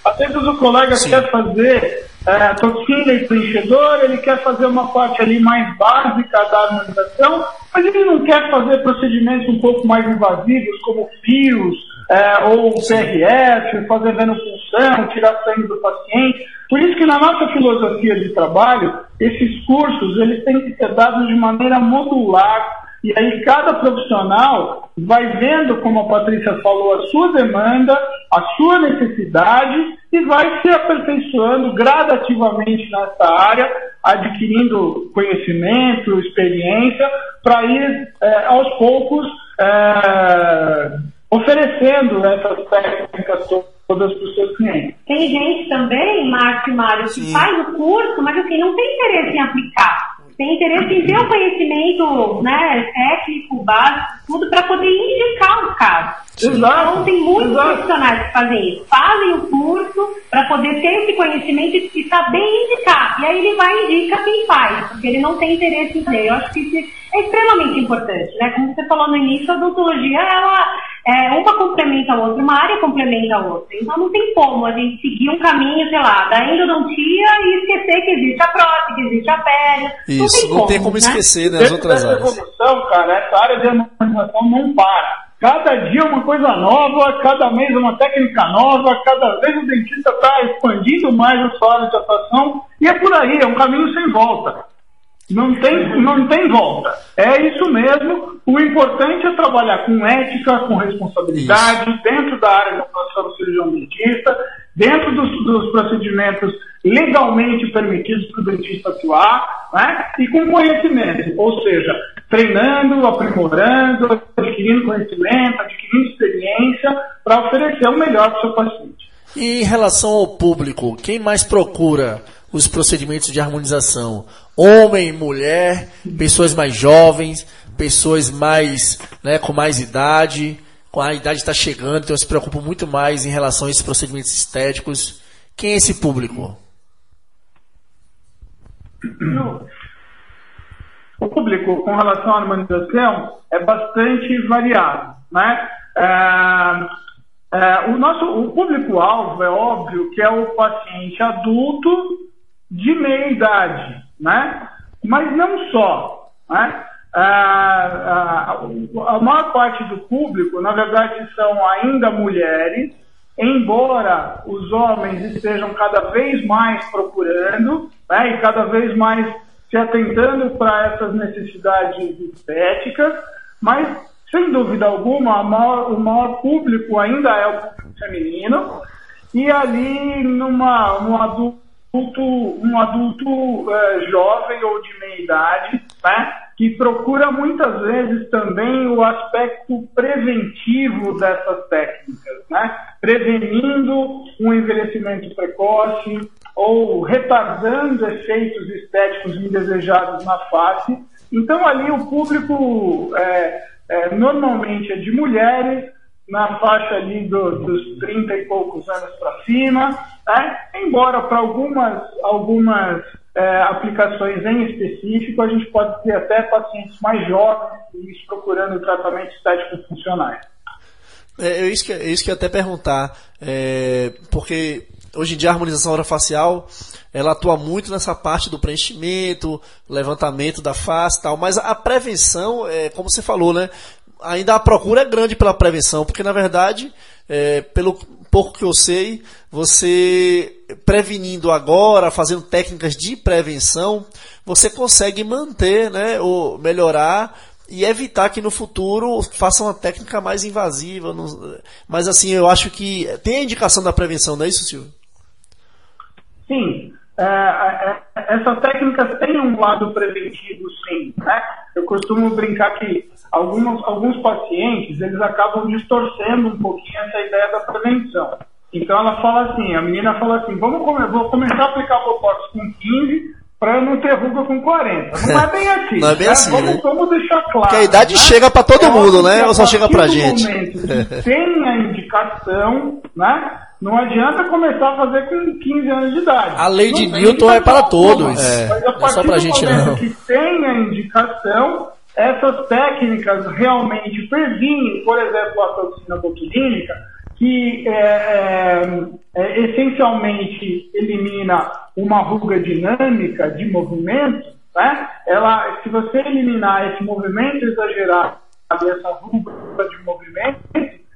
Às vezes o colega Sim. quer fazer é, toxina e preenchedor, ele quer fazer uma parte ali mais básica da harmonização, mas ele não quer fazer procedimentos um pouco mais invasivos, como fios, é, ou PRF, fazer venopunção, tirar sangue do paciente. Por isso que na nossa filosofia de trabalho, esses cursos eles têm que ser dados de maneira modular, E aí cada profissional vai vendo, como a Patrícia falou, a sua demanda, a sua necessidade e vai se aperfeiçoando gradativamente nessa área, adquirindo conhecimento, experiência, para ir é, aos poucos é, oferecendo essas técnicas todas para os seus clientes. Tem gente também, Márcio e Mário, que Sim. faz o curso, mas assim, não tem interesse em aplicar tem interesse em ter o conhecimento né, técnico, básico, tudo para poder indicar o caso. Exato. Então, tem muitos Exato. profissionais que fazem isso. Fazem o curso para poder ter esse conhecimento e saber indicar. E aí ele vai e indica quem faz, porque ele não tem interesse em ter. Eu acho que isso é extremamente importante. Né? Como você falou no início, a odontologia, ela, é, uma complementa a outra, uma área complementa a outra. Então não tem como a gente seguir um caminho, sei lá, da endodontia e esquecer que existe a prótese, que existe a pele. Isso, não tem como, não tem como né? esquecer né, as outras áreas. evolução, cara, essa área de harmonização não para. Cada dia uma coisa nova, cada mês uma técnica nova, cada vez o dentista está expandindo mais a sua área de atuação e é por aí, é um caminho sem volta. Não tem, não tem volta. É isso mesmo. O importante é trabalhar com ética, com responsabilidade, isso. dentro da área da do cirurgião dentista, dentro dos, dos procedimentos legalmente permitidos para o dentista atuar, né? e com conhecimento, ou seja, treinando, aprimorando, adquirindo conhecimento, adquirindo experiência para oferecer o melhor para o seu paciente. E em relação ao público, quem mais procura os procedimentos de harmonização? Homem, mulher, pessoas mais jovens, pessoas mais, né, com mais idade, com a idade está chegando, então eu se preocupo muito mais em relação a esses procedimentos estéticos. Quem é esse público? O público com relação à harmonização é bastante variado, né? É, é, o nosso o público-alvo é óbvio que é o paciente adulto de meia idade, né? Mas não só, né? A, a, a maior parte do público, na verdade, são ainda mulheres, embora os homens estejam cada vez mais procurando né, e cada vez mais se atentando para essas necessidades estéticas, mas, sem dúvida alguma, maior, o maior público ainda é o feminino, e ali numa, num adulto adulto, um adulto é, jovem ou de meia idade, né, que procura muitas vezes também o aspecto preventivo dessas técnicas, né, prevenindo um envelhecimento precoce ou retardando efeitos estéticos indesejados na face. Então ali o público é, é, normalmente é de mulheres na faixa ali do, dos 30 e poucos anos para cima, né? embora para algumas, algumas é, aplicações em específico, a gente pode ter até pacientes mais jovens procurando tratamento estético funcionais. É, é, isso que, é isso que eu até perguntar, é, porque hoje em dia a harmonização orofacial ela atua muito nessa parte do preenchimento, levantamento da face e tal, mas a prevenção, é, como você falou, né? ainda a procura é grande pela prevenção, porque na verdade, é, pelo pouco que eu sei, você prevenindo agora, fazendo técnicas de prevenção, você consegue manter, né, ou melhorar e evitar que no futuro faça uma técnica mais invasiva. Mas assim, eu acho que tem a indicação da prevenção, não é isso, Silvio? Sim. É, é, essas técnicas têm um lado preventivo, sim. Né? Eu costumo brincar que alguns, alguns pacientes eles acabam distorcendo um pouquinho essa ideia da prevenção. Então ela fala assim, a menina fala assim, vamos come vou começar a aplicar Botox com 15 para não ter ruga com 40. Não é bem assim. não é bem né? assim, vamos, né? vamos deixar claro. Porque a idade né? chega para todo é mundo, né? Ou só chega para gente? tem a indicação, né? Não adianta começar a fazer com 15 anos de idade. A lei de Newton é para todos. É, Mas a partir é só pra gente não. que tem a indicação, essas técnicas realmente previnem, por exemplo, a toxina botulínica, que é, é, é, essencialmente elimina uma ruga dinâmica de movimento, né? Ela, se você eliminar esse movimento exagerado, essa ruga de movimento,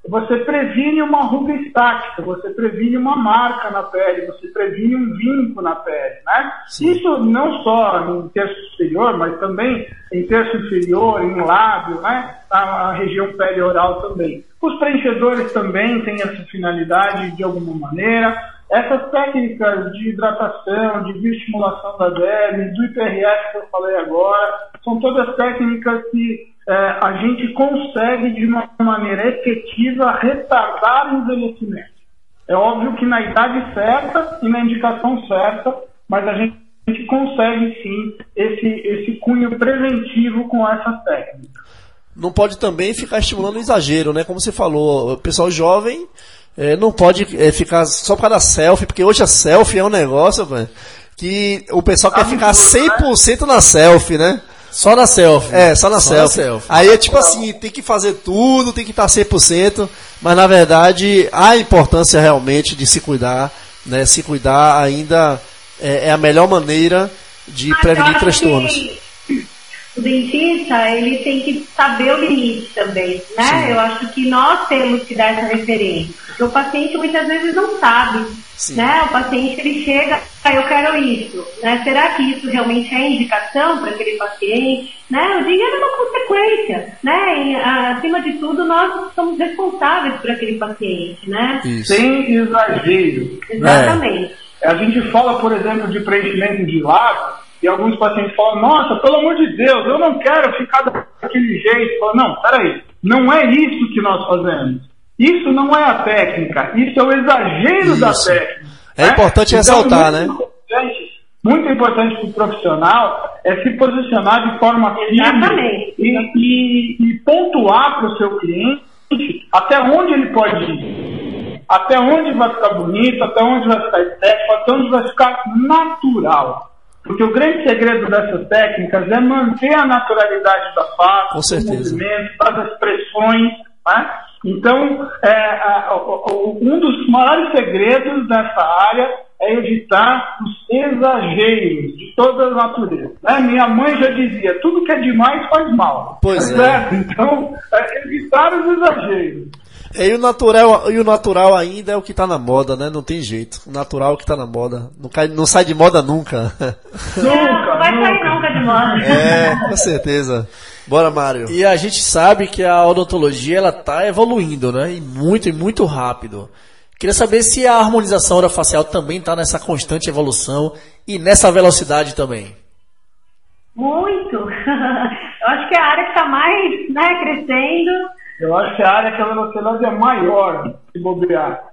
você previne uma ruga estática, você previne uma marca na pele, você previne um vinco na pele, né? Isso não só em terço superior, mas também em terço inferior, em lábio, né? A, região pele oral também. Os preenchedores também têm essa finalidade de alguma maneira. Essas técnicas de hidratação, de bioestimulação da derme, do IPRF que eu falei agora, são todas técnicas que é, a gente consegue, de uma maneira efetiva, retardar o envelhecimento. É óbvio que na idade certa e na indicação certa, mas a gente, a gente consegue sim esse, esse cunho preventivo com essas técnicas. Não pode também ficar estimulando o exagero, né? Como você falou, o pessoal jovem é, não pode é, ficar só por causa da selfie, porque hoje a selfie é um negócio, véio, que o pessoal quer ficar 100% na selfie, né? Só na selfie. É, só na, só selfie. na selfie. Aí é tipo assim, tem que fazer tudo, tem que estar 100%, mas na verdade a importância realmente de se cuidar, né? Se cuidar ainda é, é a melhor maneira de mas prevenir transtornos. Que o dentista, ele tem que saber o limite também, né? Sim. Eu acho que nós temos que dar essa referência. Porque o paciente muitas vezes não sabe, Sim. né? O paciente, ele chega, ah, eu quero isso, né? Será que isso realmente é indicação para aquele paciente? Né? O dinheiro é uma consequência, né? E, acima de tudo, nós somos responsáveis por aquele paciente, né? Isso. Sem exagero. Exatamente. É. A gente fala, por exemplo, de preenchimento de lábios, e alguns pacientes falam, nossa, pelo amor de Deus, eu não quero ficar daquele jeito. Falo, não, peraí, não é isso que nós fazemos. Isso não é a técnica, isso é o exagero isso. da técnica. É né? importante então, ressaltar, né? Importante, muito importante para o profissional é se posicionar de forma firme e, e, e pontuar para o seu cliente até onde ele pode ir, até onde vai ficar bonito, até onde vai ficar estético, até onde vai ficar natural. Porque o grande segredo dessas técnicas é manter a naturalidade da face, do movimento, das expressões. Né? Então, é, um dos maiores segredos dessa área é evitar os exageros de toda a natureza. Né? Minha mãe já dizia, tudo que é demais faz mal. Pois é. Então, é evitar os exageros. E o natural, e o natural ainda é o que está na moda, né? Não tem jeito. O natural é o que está na moda. Não, cai, não sai de moda nunca. Nunca, não vai nunca. sair nunca de moda. É, com certeza. Bora, Mário. E a gente sabe que a odontologia ela tá evoluindo, né? E muito e muito rápido. Queria saber se a harmonização orofacial também está nessa constante evolução e nessa velocidade também. Muito. Eu acho que é a área que está mais né, crescendo eu acho que a área que a velocidade é maior se bobear.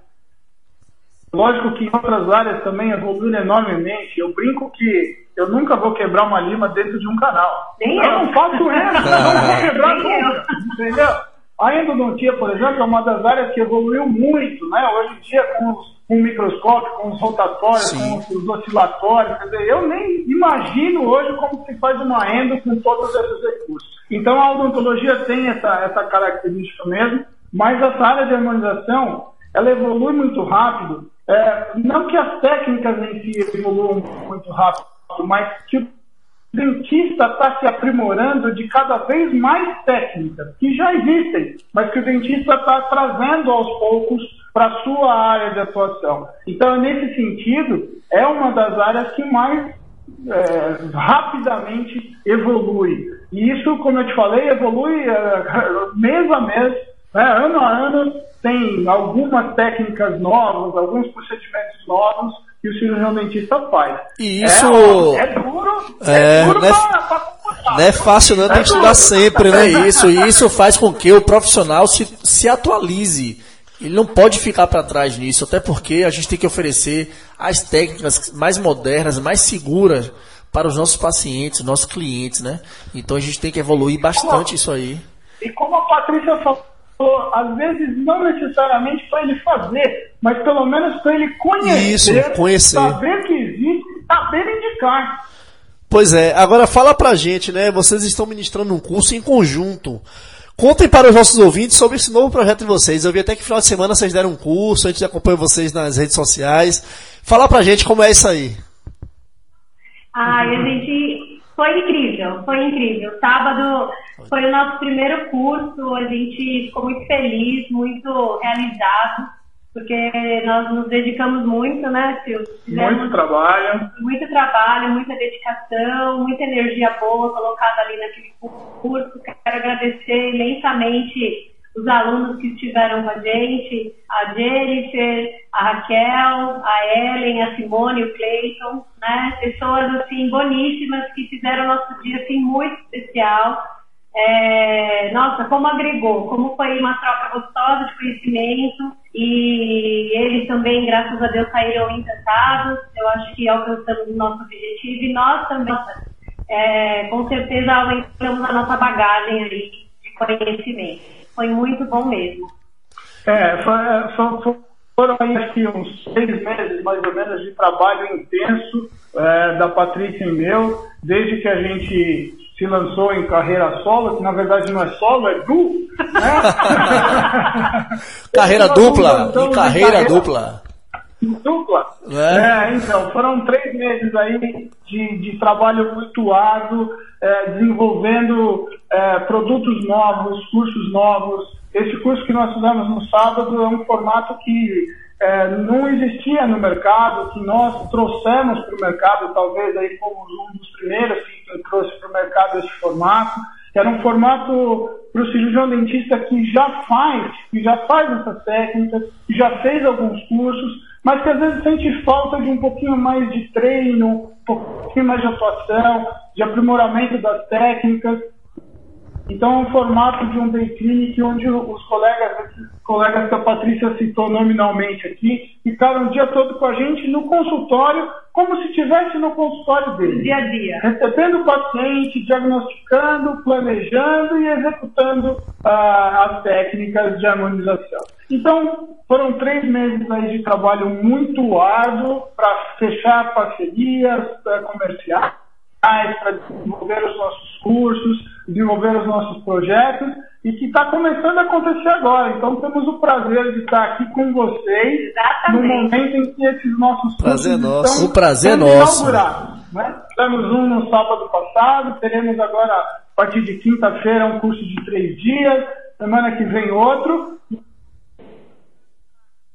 Lógico que em outras áreas também evoluem enormemente. Eu brinco que eu nunca vou quebrar uma lima dentro de um canal. Nem eu, eu não faço essa, não vou quebrar nunca. Entendeu? A endodontia, por exemplo, é uma das áreas que evoluiu muito, né? Hoje em dia, com, os, com o microscópio, com os rotatórios, Sim. com os oscilatórios, quer dizer, eu nem imagino hoje como se faz uma endo com todos esses recursos. Então a odontologia tem essa, essa característica mesmo, mas essa área de harmonização ela evolui muito rápido. É, não que as técnicas em si evoluam muito rápido, mas que o dentista está se aprimorando de cada vez mais técnicas que já existem, mas que o dentista está trazendo aos poucos para a sua área de atuação. Então, nesse sentido, é uma das áreas que mais é, rapidamente evolui. E isso, como eu te falei, evolui é, mês a mês, né, ano a ano, tem algumas técnicas novas, alguns procedimentos novos que o cirurgião dentista faz. E isso. É, é duro, é, é duro é, pra, pra não é fácil, não, é tem que estudar sempre, né? Isso, e isso faz com que o profissional se, se atualize ele não pode ficar para trás nisso, até porque a gente tem que oferecer as técnicas mais modernas, mais seguras para os nossos pacientes, nossos clientes, né? Então a gente tem que evoluir bastante isso aí. E como a Patrícia falou, às vezes não necessariamente para ele fazer, mas pelo menos para ele conhecer, isso, conhecer, saber que existe, saber indicar. Pois é, agora fala pra gente, né? Vocês estão ministrando um curso em conjunto. Contem para os nossos ouvintes sobre esse novo projeto de vocês. Eu vi até que final de semana vocês deram um curso, a gente acompanha vocês nas redes sociais. Fala pra gente como é isso aí. Ai, a gente. Foi incrível, foi incrível. Sábado Foi o nosso primeiro curso, a gente ficou muito feliz, muito realizado, porque nós nos dedicamos muito, né, Silvio? Muito trabalho. Muito trabalho, muita dedicação, muita energia boa colocada ali naquele curso. Quero agradecer imensamente os alunos que estiveram com a gente, a Jennifer, a Raquel, a Ellen, a Simone, o Cleiton, né? Pessoas assim boníssimas que fizeram nosso dia assim muito especial. É, nossa, como agregou, como foi uma troca gostosa de conhecimento e eles também, graças a Deus, saíram encantados. Eu acho que alcançamos o nosso objetivo e nós também, é, com certeza, aumentamos a nossa bagagem aí de conhecimento. Foi muito bom mesmo. É, foi, foram aí uns seis meses, mais ou menos, de trabalho intenso é, da Patrícia e meu, desde que a gente se lançou em carreira solo, que na verdade não é solo, é duo, né? carreira dupla, e carreira, carreira dupla. Dupla. É. é. então, foram três meses aí de, de trabalho muito árduo, é, desenvolvendo é, produtos novos, cursos novos. Esse curso que nós fizemos no sábado é um formato que é, não existia no mercado, que nós trouxemos para o mercado, talvez aí fomos um dos primeiros que trouxe para o mercado esse formato, que era um formato para o cirurgião dentista que já faz, que já faz essas técnicas, que já fez alguns cursos, mas que às vezes sente falta de um pouquinho mais de treino, um pouquinho mais de atuação, de aprimoramento das técnicas. Então, é um formato de um day clinic onde os colegas, colegas que a Patrícia citou nominalmente aqui, ficaram o dia todo com a gente no consultório, como se estivesse no consultório dele. Dia a dia. Recebendo o paciente, diagnosticando, planejando e executando ah, as técnicas de harmonização. Então, foram três meses aí de trabalho muito árduo para fechar parcerias comerciais, para desenvolver os nossos cursos, desenvolver os nossos projetos e que está começando a acontecer agora. Então temos o prazer de estar aqui com vocês Exatamente. no momento em que esses nossos prazer cursos nosso. estão o prazer nosso. Né? Tivemos um no sábado passado, teremos agora a partir de quinta-feira um curso de três dias, semana que vem outro.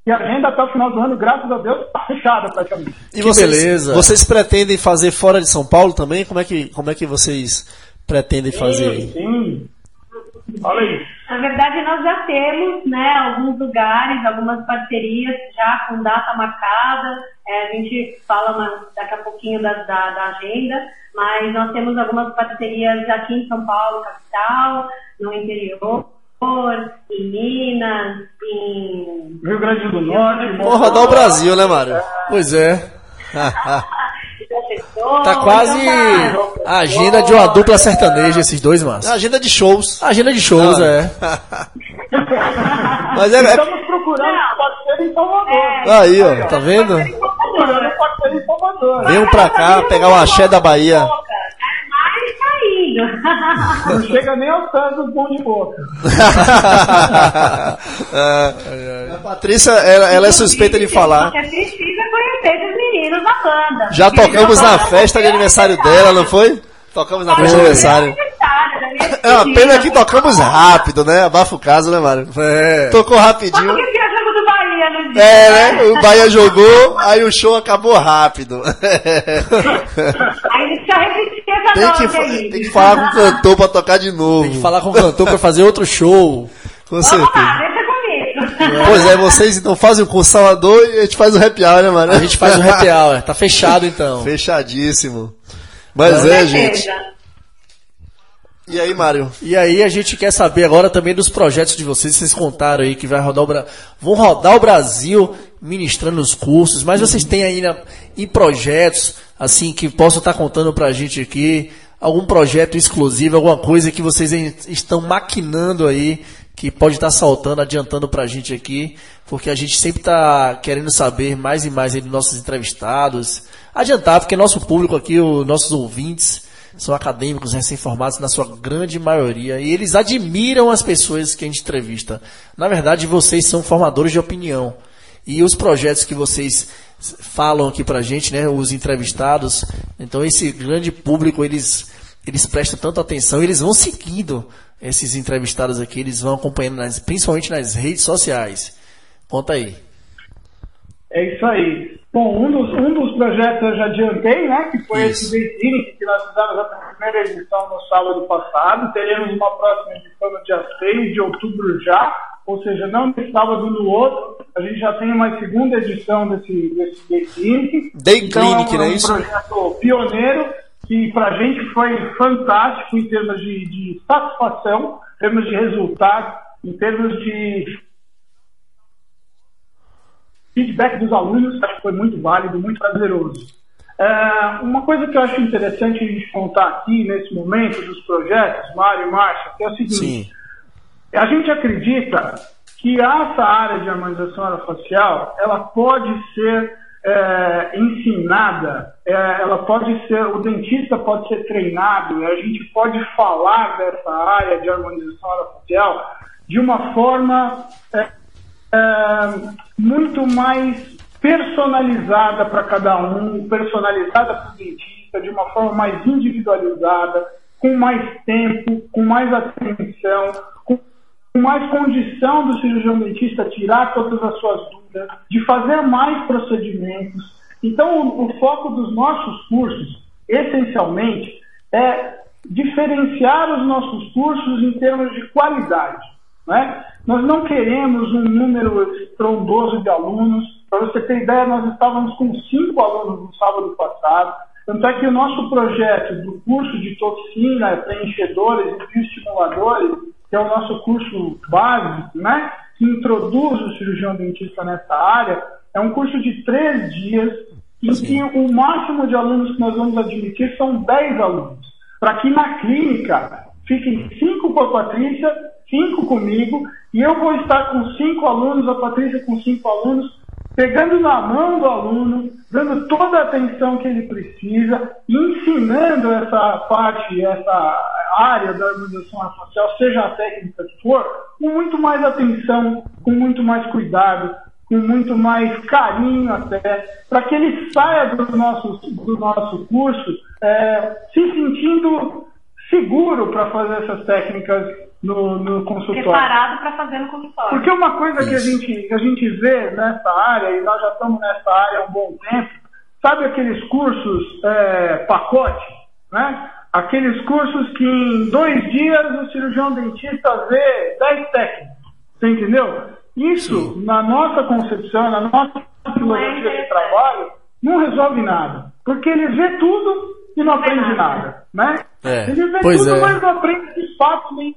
E a agenda até o final do ano, graças a Deus, está fechada praticamente. E vocês, beleza. Vocês pretendem fazer fora de São Paulo também? Como é que, como é que vocês pretendem fazer aí? Sim, Fala aí. Na verdade, nós já temos né, alguns lugares, algumas parcerias já com data marcada. É, a gente fala daqui a pouquinho da, da, da, agenda, mas nós temos algumas parcerias aqui em São Paulo, capital, no interior, em Minas, em. Rio Grande do Norte. Vou rodar o Brasil, né, Mário? Pois é. Tá quase a agenda de uma dupla sertaneja, esses dois, mano. A agenda de shows. A agenda de shows, ah. é. Mas é, é, Estamos procurando parceiro em Salvador. É. Aí, ó, tá vendo? Procurando parceiro em Salvador. Venham pra cá pegar o axé da Bahia. Não chega nem ao pé do bom de boca. a Patrícia, ela, ela é suspeita de falar. Você precisa conhecer os meninos da banda. Já tocamos na festa de aniversário dela, não foi? Tocamos na festa de aniversário. É uma pena que tocamos rápido, né? Abafa o caso, né, Mário? É. Tocou rapidinho. É, né? O Bahia jogou, aí o show acabou rápido. Aí eu repetir essa tem que, tem que falar com o cantor pra tocar de novo. Tem que falar com o cantor pra fazer outro show. Com certeza. Lá, deixa comigo. Pois é, vocês então fazem com o Salvador e a gente faz o happy hour, né, mano? A gente faz o happy hour, tá fechado então. Fechadíssimo. Mas é, gente. E aí, Mário? E aí, a gente quer saber agora também dos projetos de vocês. Vocês contaram aí que vai rodar o Bra... vão rodar o Brasil ministrando os cursos, mas vocês têm ainda em projetos assim que possam estar contando pra gente aqui algum projeto exclusivo, alguma coisa que vocês estão maquinando aí que pode estar saltando, adiantando pra gente aqui, porque a gente sempre está querendo saber mais e mais aí dos nossos entrevistados, adiantar, porque nosso público aqui, os nossos ouvintes, são acadêmicos recém-formados na sua grande maioria e eles admiram as pessoas que a gente entrevista. Na verdade, vocês são formadores de opinião. E os projetos que vocês falam aqui pra gente, né, os entrevistados, então esse grande público, eles eles prestam tanta atenção, eles vão seguindo esses entrevistados aqui, eles vão acompanhando, nas, principalmente nas redes sociais. Conta aí. É isso aí. Bom, um dos, um dos projetos eu já adiantei, né? Que foi isso. esse Dating, que nós fizemos a primeira edição no sábado passado. Teremos uma próxima edição no dia 6 de outubro já, ou seja, não no sábado no outro. A gente já tem uma segunda edição desse, desse Day Clinic. Day então, Clinic, é um, não é isso? um projeto pioneiro que para a gente foi fantástico em termos de, de satisfação, em termos de resultado, em termos de feedback dos alunos, acho que foi muito válido, muito prazeroso. É, uma coisa que eu acho interessante a gente contar aqui nesse momento dos projetos, Mário e Márcia, é o seguinte: Sim. a gente acredita que essa área de harmonização orofacial ela pode ser é, ensinada, é, ela pode ser, o dentista pode ser treinado, a gente pode falar dessa área de harmonização orofacial de uma forma é, muito mais personalizada para cada um, personalizada para o dentista, de uma forma mais individualizada, com mais tempo, com mais atenção, com mais condição do cirurgião dentista tirar todas as suas dúvidas, de fazer mais procedimentos. Então, o, o foco dos nossos cursos, essencialmente, é diferenciar os nossos cursos em termos de qualidade. Né? Nós não queremos um número estrondoso de alunos. Para você ter ideia, nós estávamos com cinco alunos no sábado passado. Tanto é que o nosso projeto do curso de toxina, preenchedores e bioestimuladores, que é o nosso curso básico, né, que introduz o cirurgião dentista nessa área, é um curso de três dias em que o máximo de alunos que nós vamos admitir são 10 alunos. Para que na clínica fiquem cinco por Patrícia cinco comigo, e eu vou estar com cinco alunos, a Patrícia com cinco alunos, pegando na mão do aluno, dando toda a atenção que ele precisa, ensinando essa parte, essa área da harmonização social, seja a técnica que for, com muito mais atenção, com muito mais cuidado, com muito mais carinho até, para que ele saia do nosso, do nosso curso é, se sentindo seguro para fazer essas técnicas no, no consultório. Preparado para fazer no consultório. Porque uma coisa que a gente, que a gente vê nessa área, e nós já estamos nessa área há um bom tempo, sabe aqueles cursos é, pacote, né? Aqueles cursos que em dois dias o cirurgião dentista vê 10 técnicos. Você entendeu? Isso, Sim. na nossa concepção, na nossa filosofia de trabalho, não resolve nada. Porque ele vê tudo e não aprende nada. Né? É. Ele vê pois tudo, é. mas não aprende de fato nem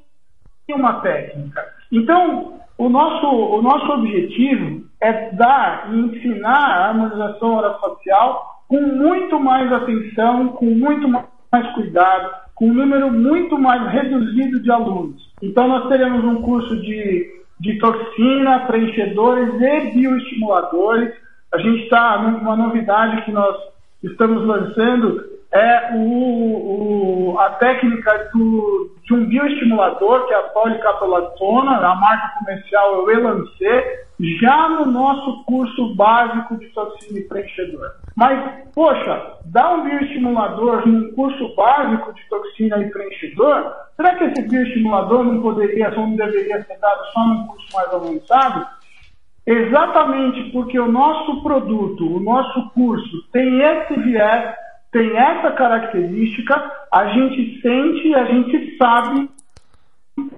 uma técnica. Então, o nosso, o nosso objetivo é dar e ensinar a harmonização orofacial com muito mais atenção, com muito mais cuidado, com um número muito mais reduzido de alunos. Então, nós teremos um curso de, de toxina, preenchedores e bioestimuladores. A gente está numa novidade que nós estamos lançando é o, o, a técnica do, de um bioestimulador, que é a policaprolactona, a marca comercial é o Elancê, já no nosso curso básico de toxina e preenchedor. Mas, poxa, dar um bioestimulador num curso básico de toxina e preenchedor, será que esse bioestimulador não poderia, não deveria ser dado só num curso mais avançado? Exatamente porque o nosso produto, o nosso curso tem esse viés tem essa característica, a gente sente, a gente sabe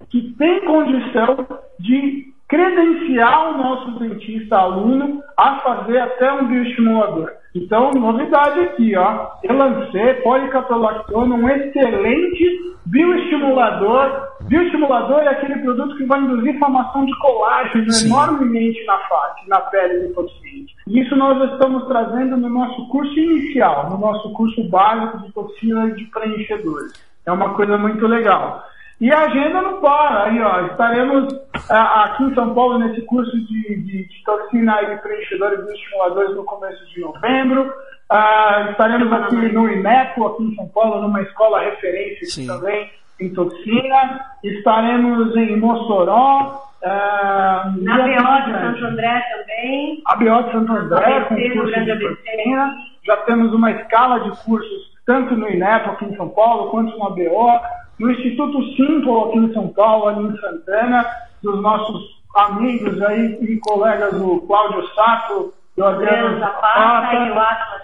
que tem condição de credenciar o nosso dentista aluno a fazer até um bioestimulador. Então, novidade aqui, ó. Elancê, policaprolactona, um excelente bioestimulador. Bioestimulador é aquele produto que vai induzir formação de colágeno Sim. enormemente na face, na pele do paciente. E isso nós estamos trazendo no nosso curso inicial, no nosso curso básico de toxina de preenchedores. É uma coisa muito legal. E a agenda não para. Aí, ó, estaremos ah, aqui em São Paulo nesse curso de, de, de toxina e preenchedores e estimuladores no começo de novembro. Ah, estaremos aqui no INEPO, aqui em São Paulo, numa escola referência também em toxina. Estaremos em Mossoró. Ah, na BO de Santo André também. A BO de Santo André, com cursos de toxina. Já temos uma escala de cursos tanto no INEP aqui em São Paulo, quanto na BO, no Instituto Simple aqui em São Paulo, ali em Santana, dos nossos amigos aí e colegas, o Cláudio Sato, do Adriano Zapata e o Atlas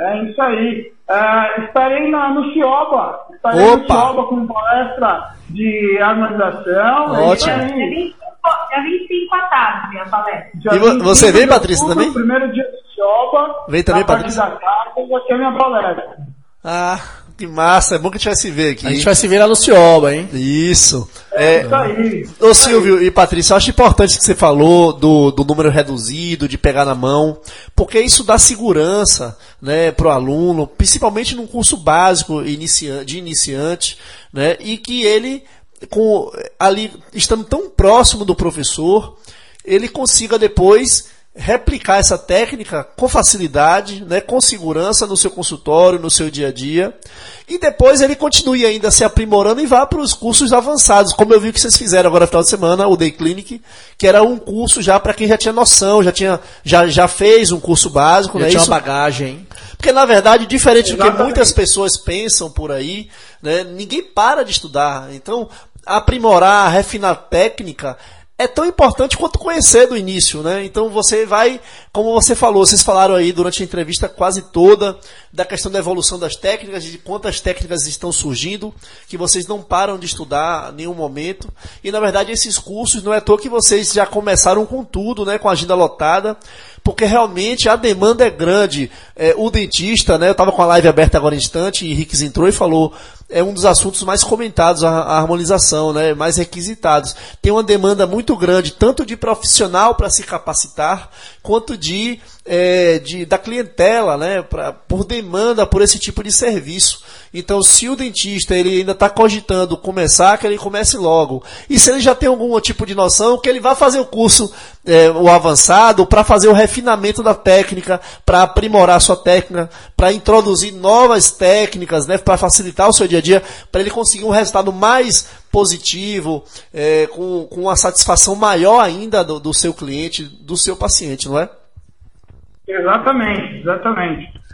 É isso aí. É, estarei na, no Cioba. Estarei Opa. no Cioba com palestra de harmonização. É Ótimo. É dia 25 à tarde, minha palestra. e você vem, Patrícia, também? Primeiro dia do Cioba. Vem também, Patrícia? da tarde, vai ser minha palestra. Ah, que massa, é bom que a gente vai se ver aqui. A gente vai se ver lá no Cioba, hein? Isso. É, é aí. Ô Silvio e Patrícia, eu acho importante que você falou do, do número reduzido, de pegar na mão, porque isso dá segurança né, para o aluno, principalmente num curso básico de iniciante, né, e que ele, com, ali, estando tão próximo do professor, ele consiga depois replicar essa técnica com facilidade, né, com segurança no seu consultório, no seu dia a dia. E depois ele continue ainda se aprimorando e vá para os cursos avançados, como eu vi que vocês fizeram agora no final de semana, o Day Clinic, que era um curso já para quem já tinha noção, já tinha já, já fez um curso básico, já né? tinha Isso, uma bagagem. Porque na verdade, diferente Exatamente. do que muitas pessoas pensam por aí, né, ninguém para de estudar. Então, aprimorar, refinar técnica é tão importante quanto conhecer do início, né? Então você vai, como você falou, vocês falaram aí durante a entrevista quase toda da questão da evolução das técnicas, de quantas técnicas estão surgindo, que vocês não param de estudar em nenhum momento. E na verdade esses cursos não é à toa que vocês já começaram com tudo, né? Com a agenda lotada porque realmente a demanda é grande. É, o dentista, né, eu estava com a live aberta agora em instante, e Henrique entrou e falou, é um dos assuntos mais comentados, a, a harmonização, né, mais requisitados. Tem uma demanda muito grande, tanto de profissional para se capacitar, quanto de, é, de da clientela, né, pra, por demanda por esse tipo de serviço. Então, se o dentista ele ainda está cogitando começar, que ele comece logo. E se ele já tem algum tipo de noção, que ele vá fazer o curso, é, o avançado, para fazer o refinamento da técnica, para aprimorar a sua técnica, para introduzir novas técnicas, né, para facilitar o seu dia a dia, para ele conseguir um resultado mais positivo, é, com, com uma satisfação maior ainda do, do seu cliente, do seu paciente, não é? Exatamente, exatamente.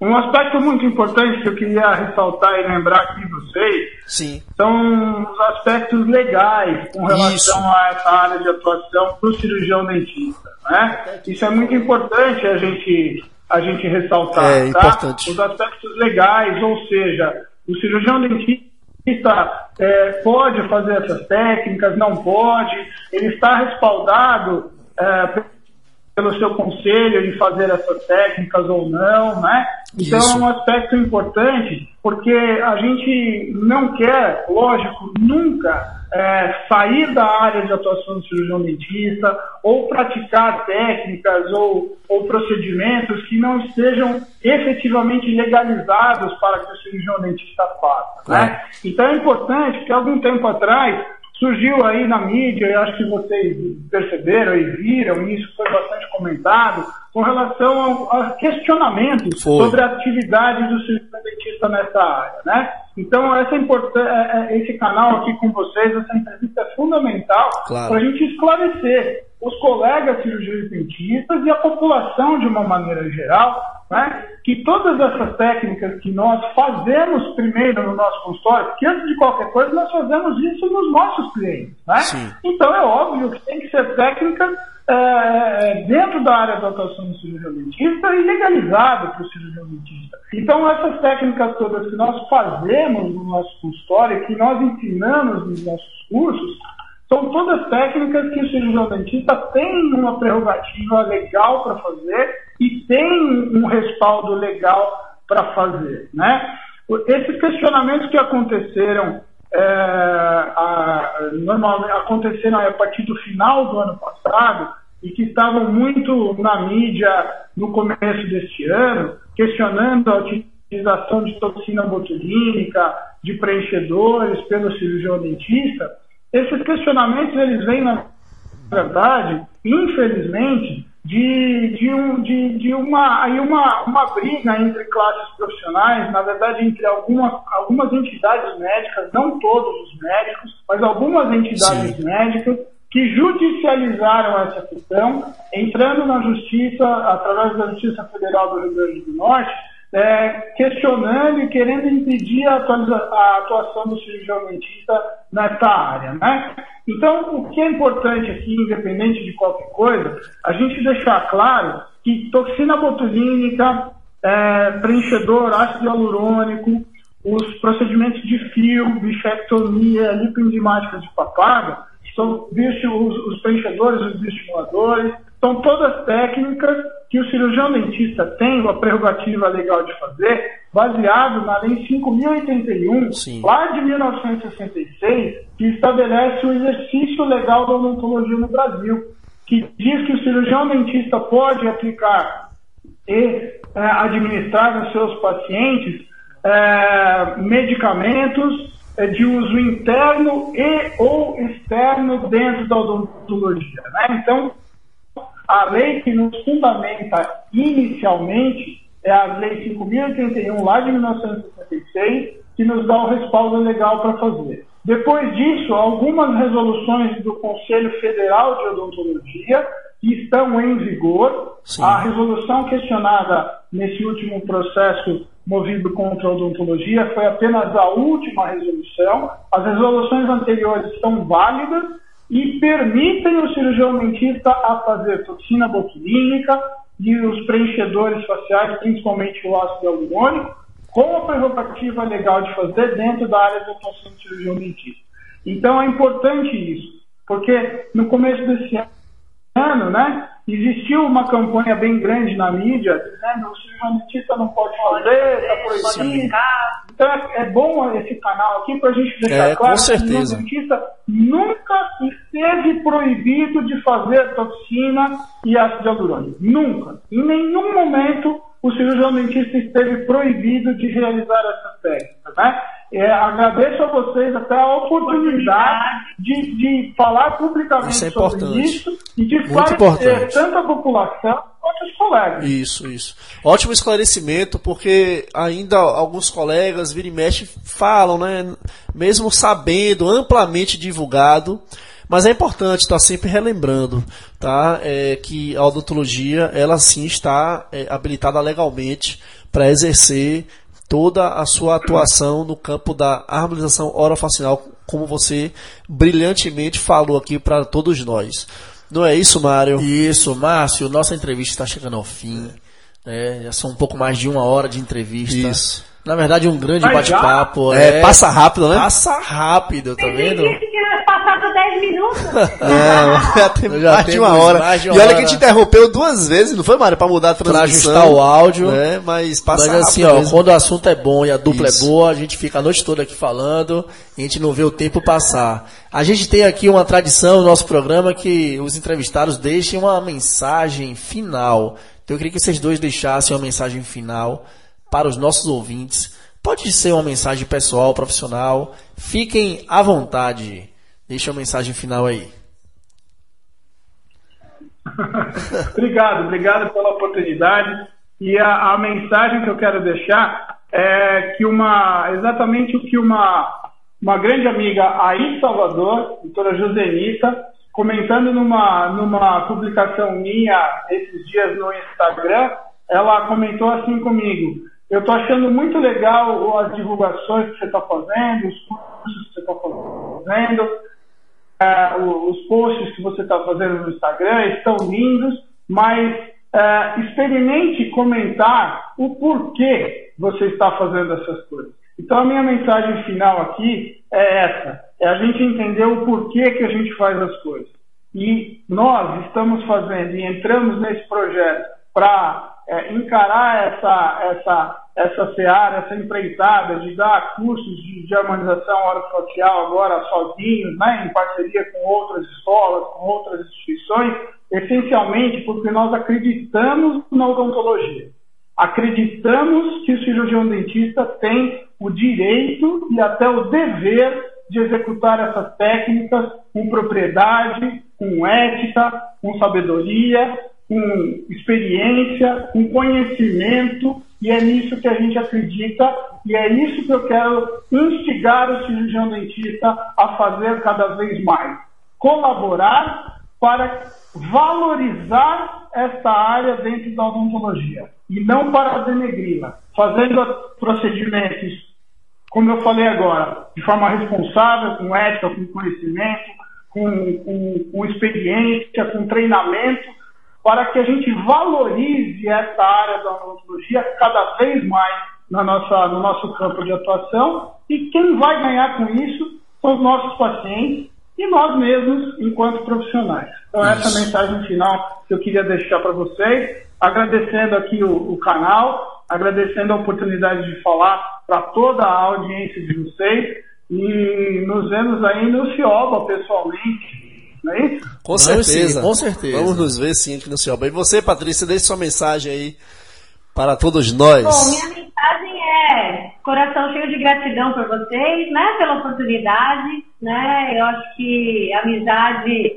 Um aspecto muito importante que eu queria ressaltar e lembrar aqui vocês Sim. são os aspectos legais com relação Isso. a essa área de atuação para o cirurgião dentista. Né? Isso é muito importante a gente, a gente ressaltar. É tá? importante. Os aspectos legais, ou seja, o cirurgião dentista é, pode fazer essas técnicas, não pode, ele está respaldado é, pelo seu conselho em fazer essas técnicas ou não, né? Então Isso. é um aspecto importante, porque a gente não quer, lógico, nunca é, sair da área de atuação do cirurgião dentista ou praticar técnicas ou, ou procedimentos que não estejam efetivamente legalizados para que o cirurgião dentista faça. Né? Então é importante que algum tempo atrás Surgiu aí na mídia, eu acho que vocês perceberam e viram, isso foi bastante comentado, com relação a, a questionamentos foi. sobre a atividade do cirurgião dentista nessa área, né? Então, essa é, é, esse canal aqui com vocês, essa entrevista é fundamental claro. para a gente esclarecer os colegas cirurgiões dentistas e a população de uma maneira geral, né, que todas essas técnicas que nós fazemos primeiro no nosso consultório, porque antes de qualquer coisa nós fazemos isso nos nossos clientes. Né? Então é óbvio que tem que ser técnica é, dentro da área da atuação do cirurgião dentista e legalizado para o cirurgião dentista. Então essas técnicas todas que nós fazemos no nosso consultório, que nós ensinamos nos nossos cursos, são todas técnicas que o cirurgião dentista tem uma prerrogativa legal para fazer e tem um respaldo legal para fazer. Né? Esses questionamentos que aconteceram é, a, aconteceram a partir do final do ano passado e que estavam muito na mídia no começo deste ano, questionando a utilização de toxina botulínica, de preenchedores pelo cirurgião dentista, esses questionamentos eles vêm, na verdade, infelizmente, de, de, um, de, de uma, aí uma, uma briga entre classes profissionais, na verdade, entre algumas, algumas entidades médicas, não todos os médicos, mas algumas entidades Sim. médicas que judicializaram essa questão, entrando na justiça, através da Justiça Federal do Rio Grande do Norte, é, questionando e querendo impedir a, a atuação do cirurgião dentista nessa área. Né? Então, o que é importante aqui, independente de qualquer coisa, a gente deixar claro que toxina botulínica, é, preenchedor, ácido hialurônico, os procedimentos de fio, bichectomia, lipoenzimática de papaga, são os, os preenchedores, os bioestimuladores, são todas técnicas que o cirurgião dentista tem a prerrogativa legal de fazer, baseado na Lei 5.081, Sim. lá de 1966, que estabelece o exercício legal da odontologia no Brasil, que diz que o cirurgião dentista pode aplicar e é, administrar nos seus pacientes é, medicamentos de uso interno e ou externo dentro da odontologia. Né? Então, a lei que nos fundamenta inicialmente é a Lei 5.081, lá de 1966, que nos dá o respaldo legal para fazer. Depois disso, algumas resoluções do Conselho Federal de Odontologia que estão em vigor. Sim. A resolução questionada nesse último processo movido contra a odontologia foi apenas a última resolução. As resoluções anteriores são válidas e permitem o cirurgião dentista a fazer toxina botulínica e os preenchedores faciais, principalmente o ácido hialurônico, com a prerrogativa legal de fazer dentro da área de atuação do cirurgião dentista. Então é importante isso, porque no começo desse ano, né, existiu uma campanha bem grande na mídia que o cirurgião dentista não pode fazer, está proibido. Então é, é, bom esse canal aqui para a gente deixar é, claro que o dentista nunca esteve proibido de fazer toxina e ácido hialurônico. Nunca. Em nenhum momento o cirurgião dentista esteve proibido de realizar essas técnicas. Né? É, agradeço a vocês até a oportunidade de, de falar publicamente isso é sobre isso e de esclarecer tanto a população colegas. Isso, isso. Ótimo esclarecimento, porque ainda alguns colegas, vira e mexe, falam, né? Mesmo sabendo, amplamente divulgado, mas é importante estar sempre relembrando tá? É, que a odontologia ela sim está é, habilitada legalmente para exercer toda a sua atuação no campo da harmonização orofacial, como você brilhantemente falou aqui para todos nós. Não é isso, Mário? Isso, Márcio. Nossa entrevista está chegando ao fim. É, já são um pouco mais de uma hora de entrevista. Isso. Na verdade, um grande bate-papo. É, é, passa rápido, né? Passa rápido, tá vendo? passado 10 minutos. Não, já tem já mais, de uma hora. mais de uma e olha hora. que a gente interrompeu duas vezes, não foi, Mário? Pra mudar a transmissão. Pra ajustar o áudio. Né? Mas passa Mas assim, ó, mesmo. quando o assunto é bom e a dupla Isso. é boa, a gente fica a noite toda aqui falando, a gente não vê o tempo passar. A gente tem aqui uma tradição no nosso programa que os entrevistados deixem uma mensagem final. Então eu queria que vocês dois deixassem uma mensagem final para os nossos ouvintes. Pode ser uma mensagem pessoal, profissional. Fiquem à vontade. Deixa uma mensagem final aí. obrigado, obrigado pela oportunidade. E a, a, mensagem que eu quero deixar é que uma exatamente o que uma, uma grande amiga aí Salvador, doutora Josenita, comentando numa, numa publicação minha esses dias no Instagram, ela comentou assim comigo. Eu estou achando muito legal as divulgações que você está fazendo, os cursos que você está fazendo, uh, os posts que você está fazendo no Instagram estão lindos, mas uh, experimente comentar o porquê você está fazendo essas coisas. Então a minha mensagem final aqui é essa: é a gente entender o porquê que a gente faz as coisas. E nós estamos fazendo e entramos nesse projeto para é, encarar essa, essa essa seara, essa empreitada de dar cursos de, de harmonização orofacial agora sozinhos, né, em parceria com outras escolas, com outras instituições, essencialmente porque nós acreditamos na odontologia. Acreditamos que o cirurgião dentista tem o direito e até o dever de executar essas técnicas com propriedade, com ética, com sabedoria, com experiência, com conhecimento e é nisso que a gente acredita, e é isso que eu quero instigar o cirurgião dentista a fazer cada vez mais. Colaborar para valorizar esta área dentro da odontologia e não para denegri-la. fazendo procedimentos, como eu falei agora, de forma responsável, com ética, com conhecimento, com, com, com experiência, com treinamento, para que a gente valorize essa área da odontologia cada vez mais na nossa, no nosso campo de atuação. E quem vai ganhar com isso são os nossos pacientes e nós mesmos, enquanto profissionais. Então, essa é a mensagem final que eu queria deixar para vocês, agradecendo aqui o, o, canal, agradecendo a oportunidade de falar para toda a audiência de vocês e nos vemos aí no Cioba pessoalmente não é isso? Com Vamos certeza. Sim, com certeza. Vamos nos ver sim aqui no Cioba. E você, Patrícia, deixe sua mensagem aí para todos nós. Bom, minha mensagem é coração cheio de gratidão por vocês, né, pela oportunidade, né, eu acho que a amizade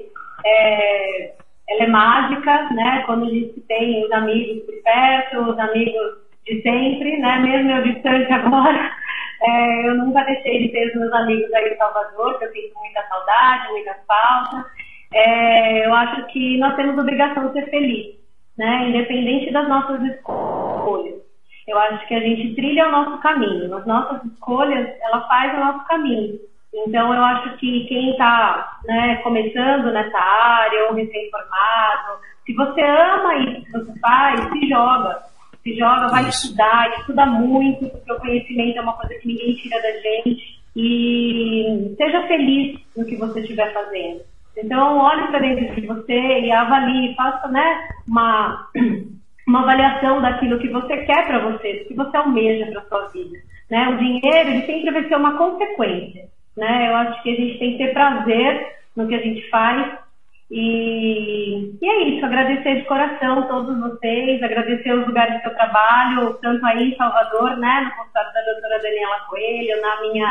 é, ela é mágica, né, quando a gente tem os amigos por perto, os amigos de sempre, né, mesmo eu distante agora, é, eu nunca deixei de ter os meus amigos aí em Salvador, que eu sinto muita saudade, muita falta. É, eu acho que nós temos obrigação de ser felizes, né? Independente das nossas escolhas. Eu acho que a gente trilha o nosso caminho. As nossas escolhas, ela faz o nosso caminho. Então, eu acho que quem está né, começando nessa área ou recém-formado, se você ama isso que você faz, se joga se joga, vai Isso. estudar, estuda muito, porque o conhecimento é uma coisa que ninguém tira da gente. E seja feliz no que você estiver fazendo. Então, olhe para dentro de você e avalie, faça né, uma, uma avaliação daquilo que você quer para você, do que você almeja para sua vida. Né? O dinheiro, ele sempre vai ser uma consequência. Né? Eu acho que a gente tem que ter prazer no que a gente faz e, e, é isso, agradecer de coração todos vocês, agradecer os lugares que eu trabalho, tanto aí em Salvador, né, no consultório da doutora Daniela Coelho, na minha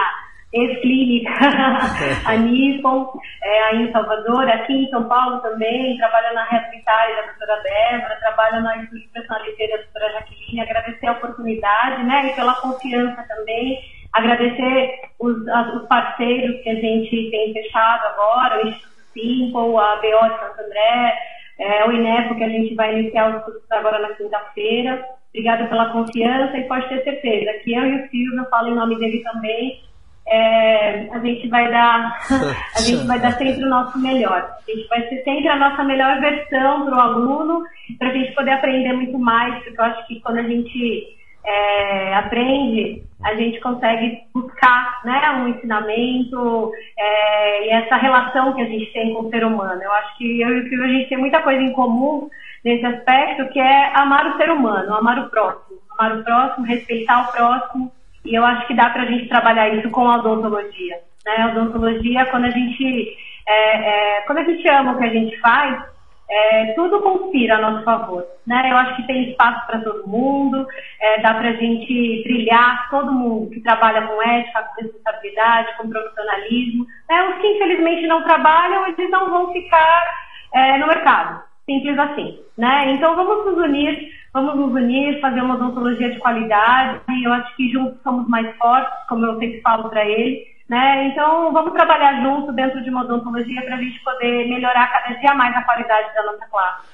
ex-clínica, a Nipon, é, aí em Salvador, aqui em São Paulo também, trabalho na Reabilitária da doutora Débora, trabalho na Estúdio Personalité da doutora Jaqueline, agradecer a oportunidade, né, e pela confiança também, agradecer os, os parceiros que a gente tem fechado agora, o Instituto Simple, a BO de Santo André, é, o INEPO, que a gente vai iniciar os cursos agora na quinta-feira. Obrigada pela confiança e pode ter certeza que eu e o Silvio, eu falo em nome dele também, é, a gente vai dar a gente vai dar sempre o nosso melhor. A gente vai ser sempre a nossa melhor versão para o aluno, para a gente poder aprender muito mais, porque eu acho que quando a gente é, aprende, a gente consegue buscar né, um ensinamento é, e essa relação que a gente tem com o ser humano. Eu acho que eu e o a gente tem muita coisa em comum nesse aspecto, que é amar o ser humano, amar o próximo. Amar o próximo, respeitar o próximo, e eu acho que dá para a gente trabalhar isso com a odontologia. Né? A odontologia, quando a gente, é, é, quando a gente ama o que a gente faz, é, tudo conspira a nosso favor. Né? Eu acho que tem espaço para todo mundo, é, dá para a gente trilhar todo mundo que trabalha com ética, com responsabilidade, com profissionalismo. É, os que infelizmente não trabalham, eles não vão ficar é, no mercado. Simples assim. Né? Então vamos nos unir, vamos nos unir, fazer uma odontologia de qualidade. Eu acho que juntos somos mais fortes, como eu sempre falo para ele. Né? Então, vamos trabalhar junto dentro de uma odontologia para a gente poder melhorar cada dia mais a qualidade da nossa classe.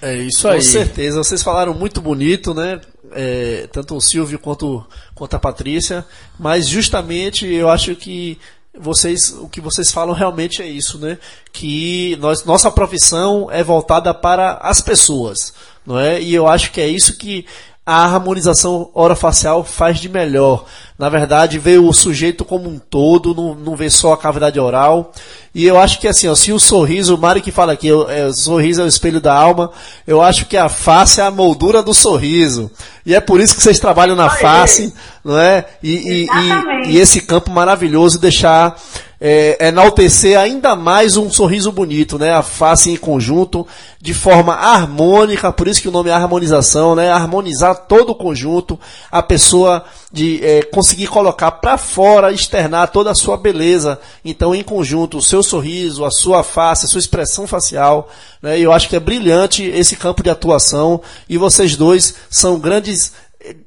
É isso aí. Com certeza, vocês falaram muito bonito, né? É, tanto o Silvio quanto, quanto a Patrícia, mas justamente eu acho que vocês, o que vocês falam realmente é isso, né? Que nós, nossa profissão é voltada para as pessoas, não é? E eu acho que é isso que a harmonização orofacial faz de melhor. Na verdade, vê o sujeito como um todo, não, não vê só a cavidade oral. E eu acho que assim, ó, se o sorriso, o Mari que fala aqui, é, o sorriso é o espelho da alma, eu acho que a face é a moldura do sorriso. E é por isso que vocês trabalham na face, não é? E, e, e, e esse campo maravilhoso deixar é, enaltecer ainda mais um sorriso bonito, né? A face em conjunto, de forma harmônica, por isso que o nome é harmonização, né? Harmonizar todo o conjunto, a pessoa de é, conseguir colocar para fora, externar toda a sua beleza. Então, em conjunto, o seu sorriso, a sua face, a sua expressão facial, né? Eu acho que é brilhante esse campo de atuação e vocês dois são grandes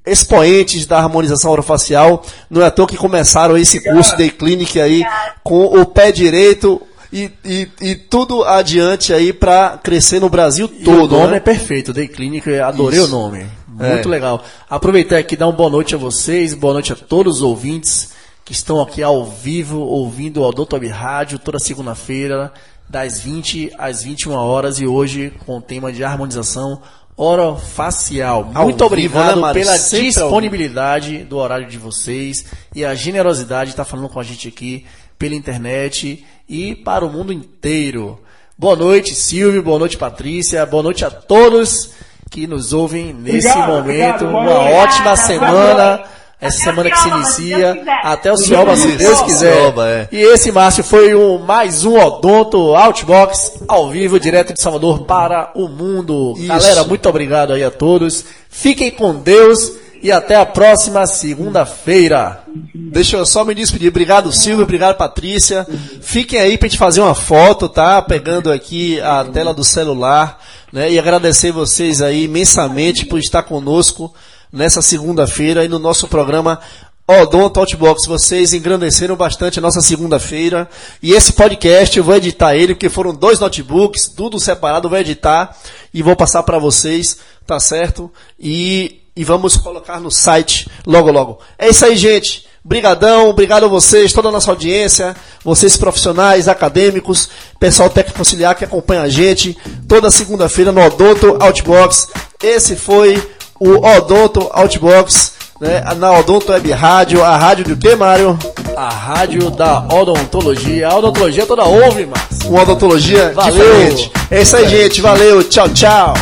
expoentes da harmonização orofacial. Não é à toa que começaram esse curso de clinic aí com o pé direito e, e, e tudo adiante aí para crescer no Brasil todo. o nome né? é perfeito, Day Clinic, eu adorei Isso. o nome. Muito É. legal. Aproveitar aqui e dar uma boa noite a vocês, boa noite a todos os ouvintes que estão aqui ao vivo ouvindo o Odonto Web Rádio toda segunda-feira, das 20 às 21 horas e hoje com o tema de harmonização orofacial. Ao Muito vivo, obrigado né, pela ao disponibilidade do horário de vocês e a generosidade de estar falando com a gente aqui pela internet e para o mundo inteiro. Boa noite, Silvio. Boa noite, Patrícia. Boa noite a todos que nos ouvem nesse Obrigado, momento. obrigado. Uma ótima Obrigada, semana. Essa Até semana que se inicia. Até o Cioba, se Deus quiser. Cioba, é. E esse, Márcio, foi um, mais um Odonto Outbox ao vivo, direto de Salvador para o mundo. Isso. Galera, muito obrigado aí a todos. Fiquem com Deus e até a próxima segunda-feira. Deixa eu só me despedir. Obrigado, Silvio. Obrigado, Patrícia. Fiquem aí pra gente fazer uma foto, tá? Pegando aqui a tela do celular, né? E agradecer vocês aí imensamente por estar conosco nessa segunda-feira aí no nosso programa Odonto Outbox. Vocês engrandeceram bastante a nossa segunda-feira. E esse podcast eu vou editar ele, porque foram dois notebooks, tudo separado, vou editar e vou passar para vocês, tá certo? E, e vamos colocar no site logo logo. É isso aí, gente. Brigadão, obrigado a vocês, toda a nossa audiência, vocês profissionais, acadêmicos, pessoal técnico auxiliar que acompanha a gente toda segunda-feira no Odonto Outbox. Esse foi o Odonto Outbox, né, na Odonto Web Rádio, a rádio do que, Mário? A rádio da odontologia. A odontologia toda ouve, Márcio. Uma odontologia Valeu. diferente. É isso aí, gente. Valeu. Tchau, tchau.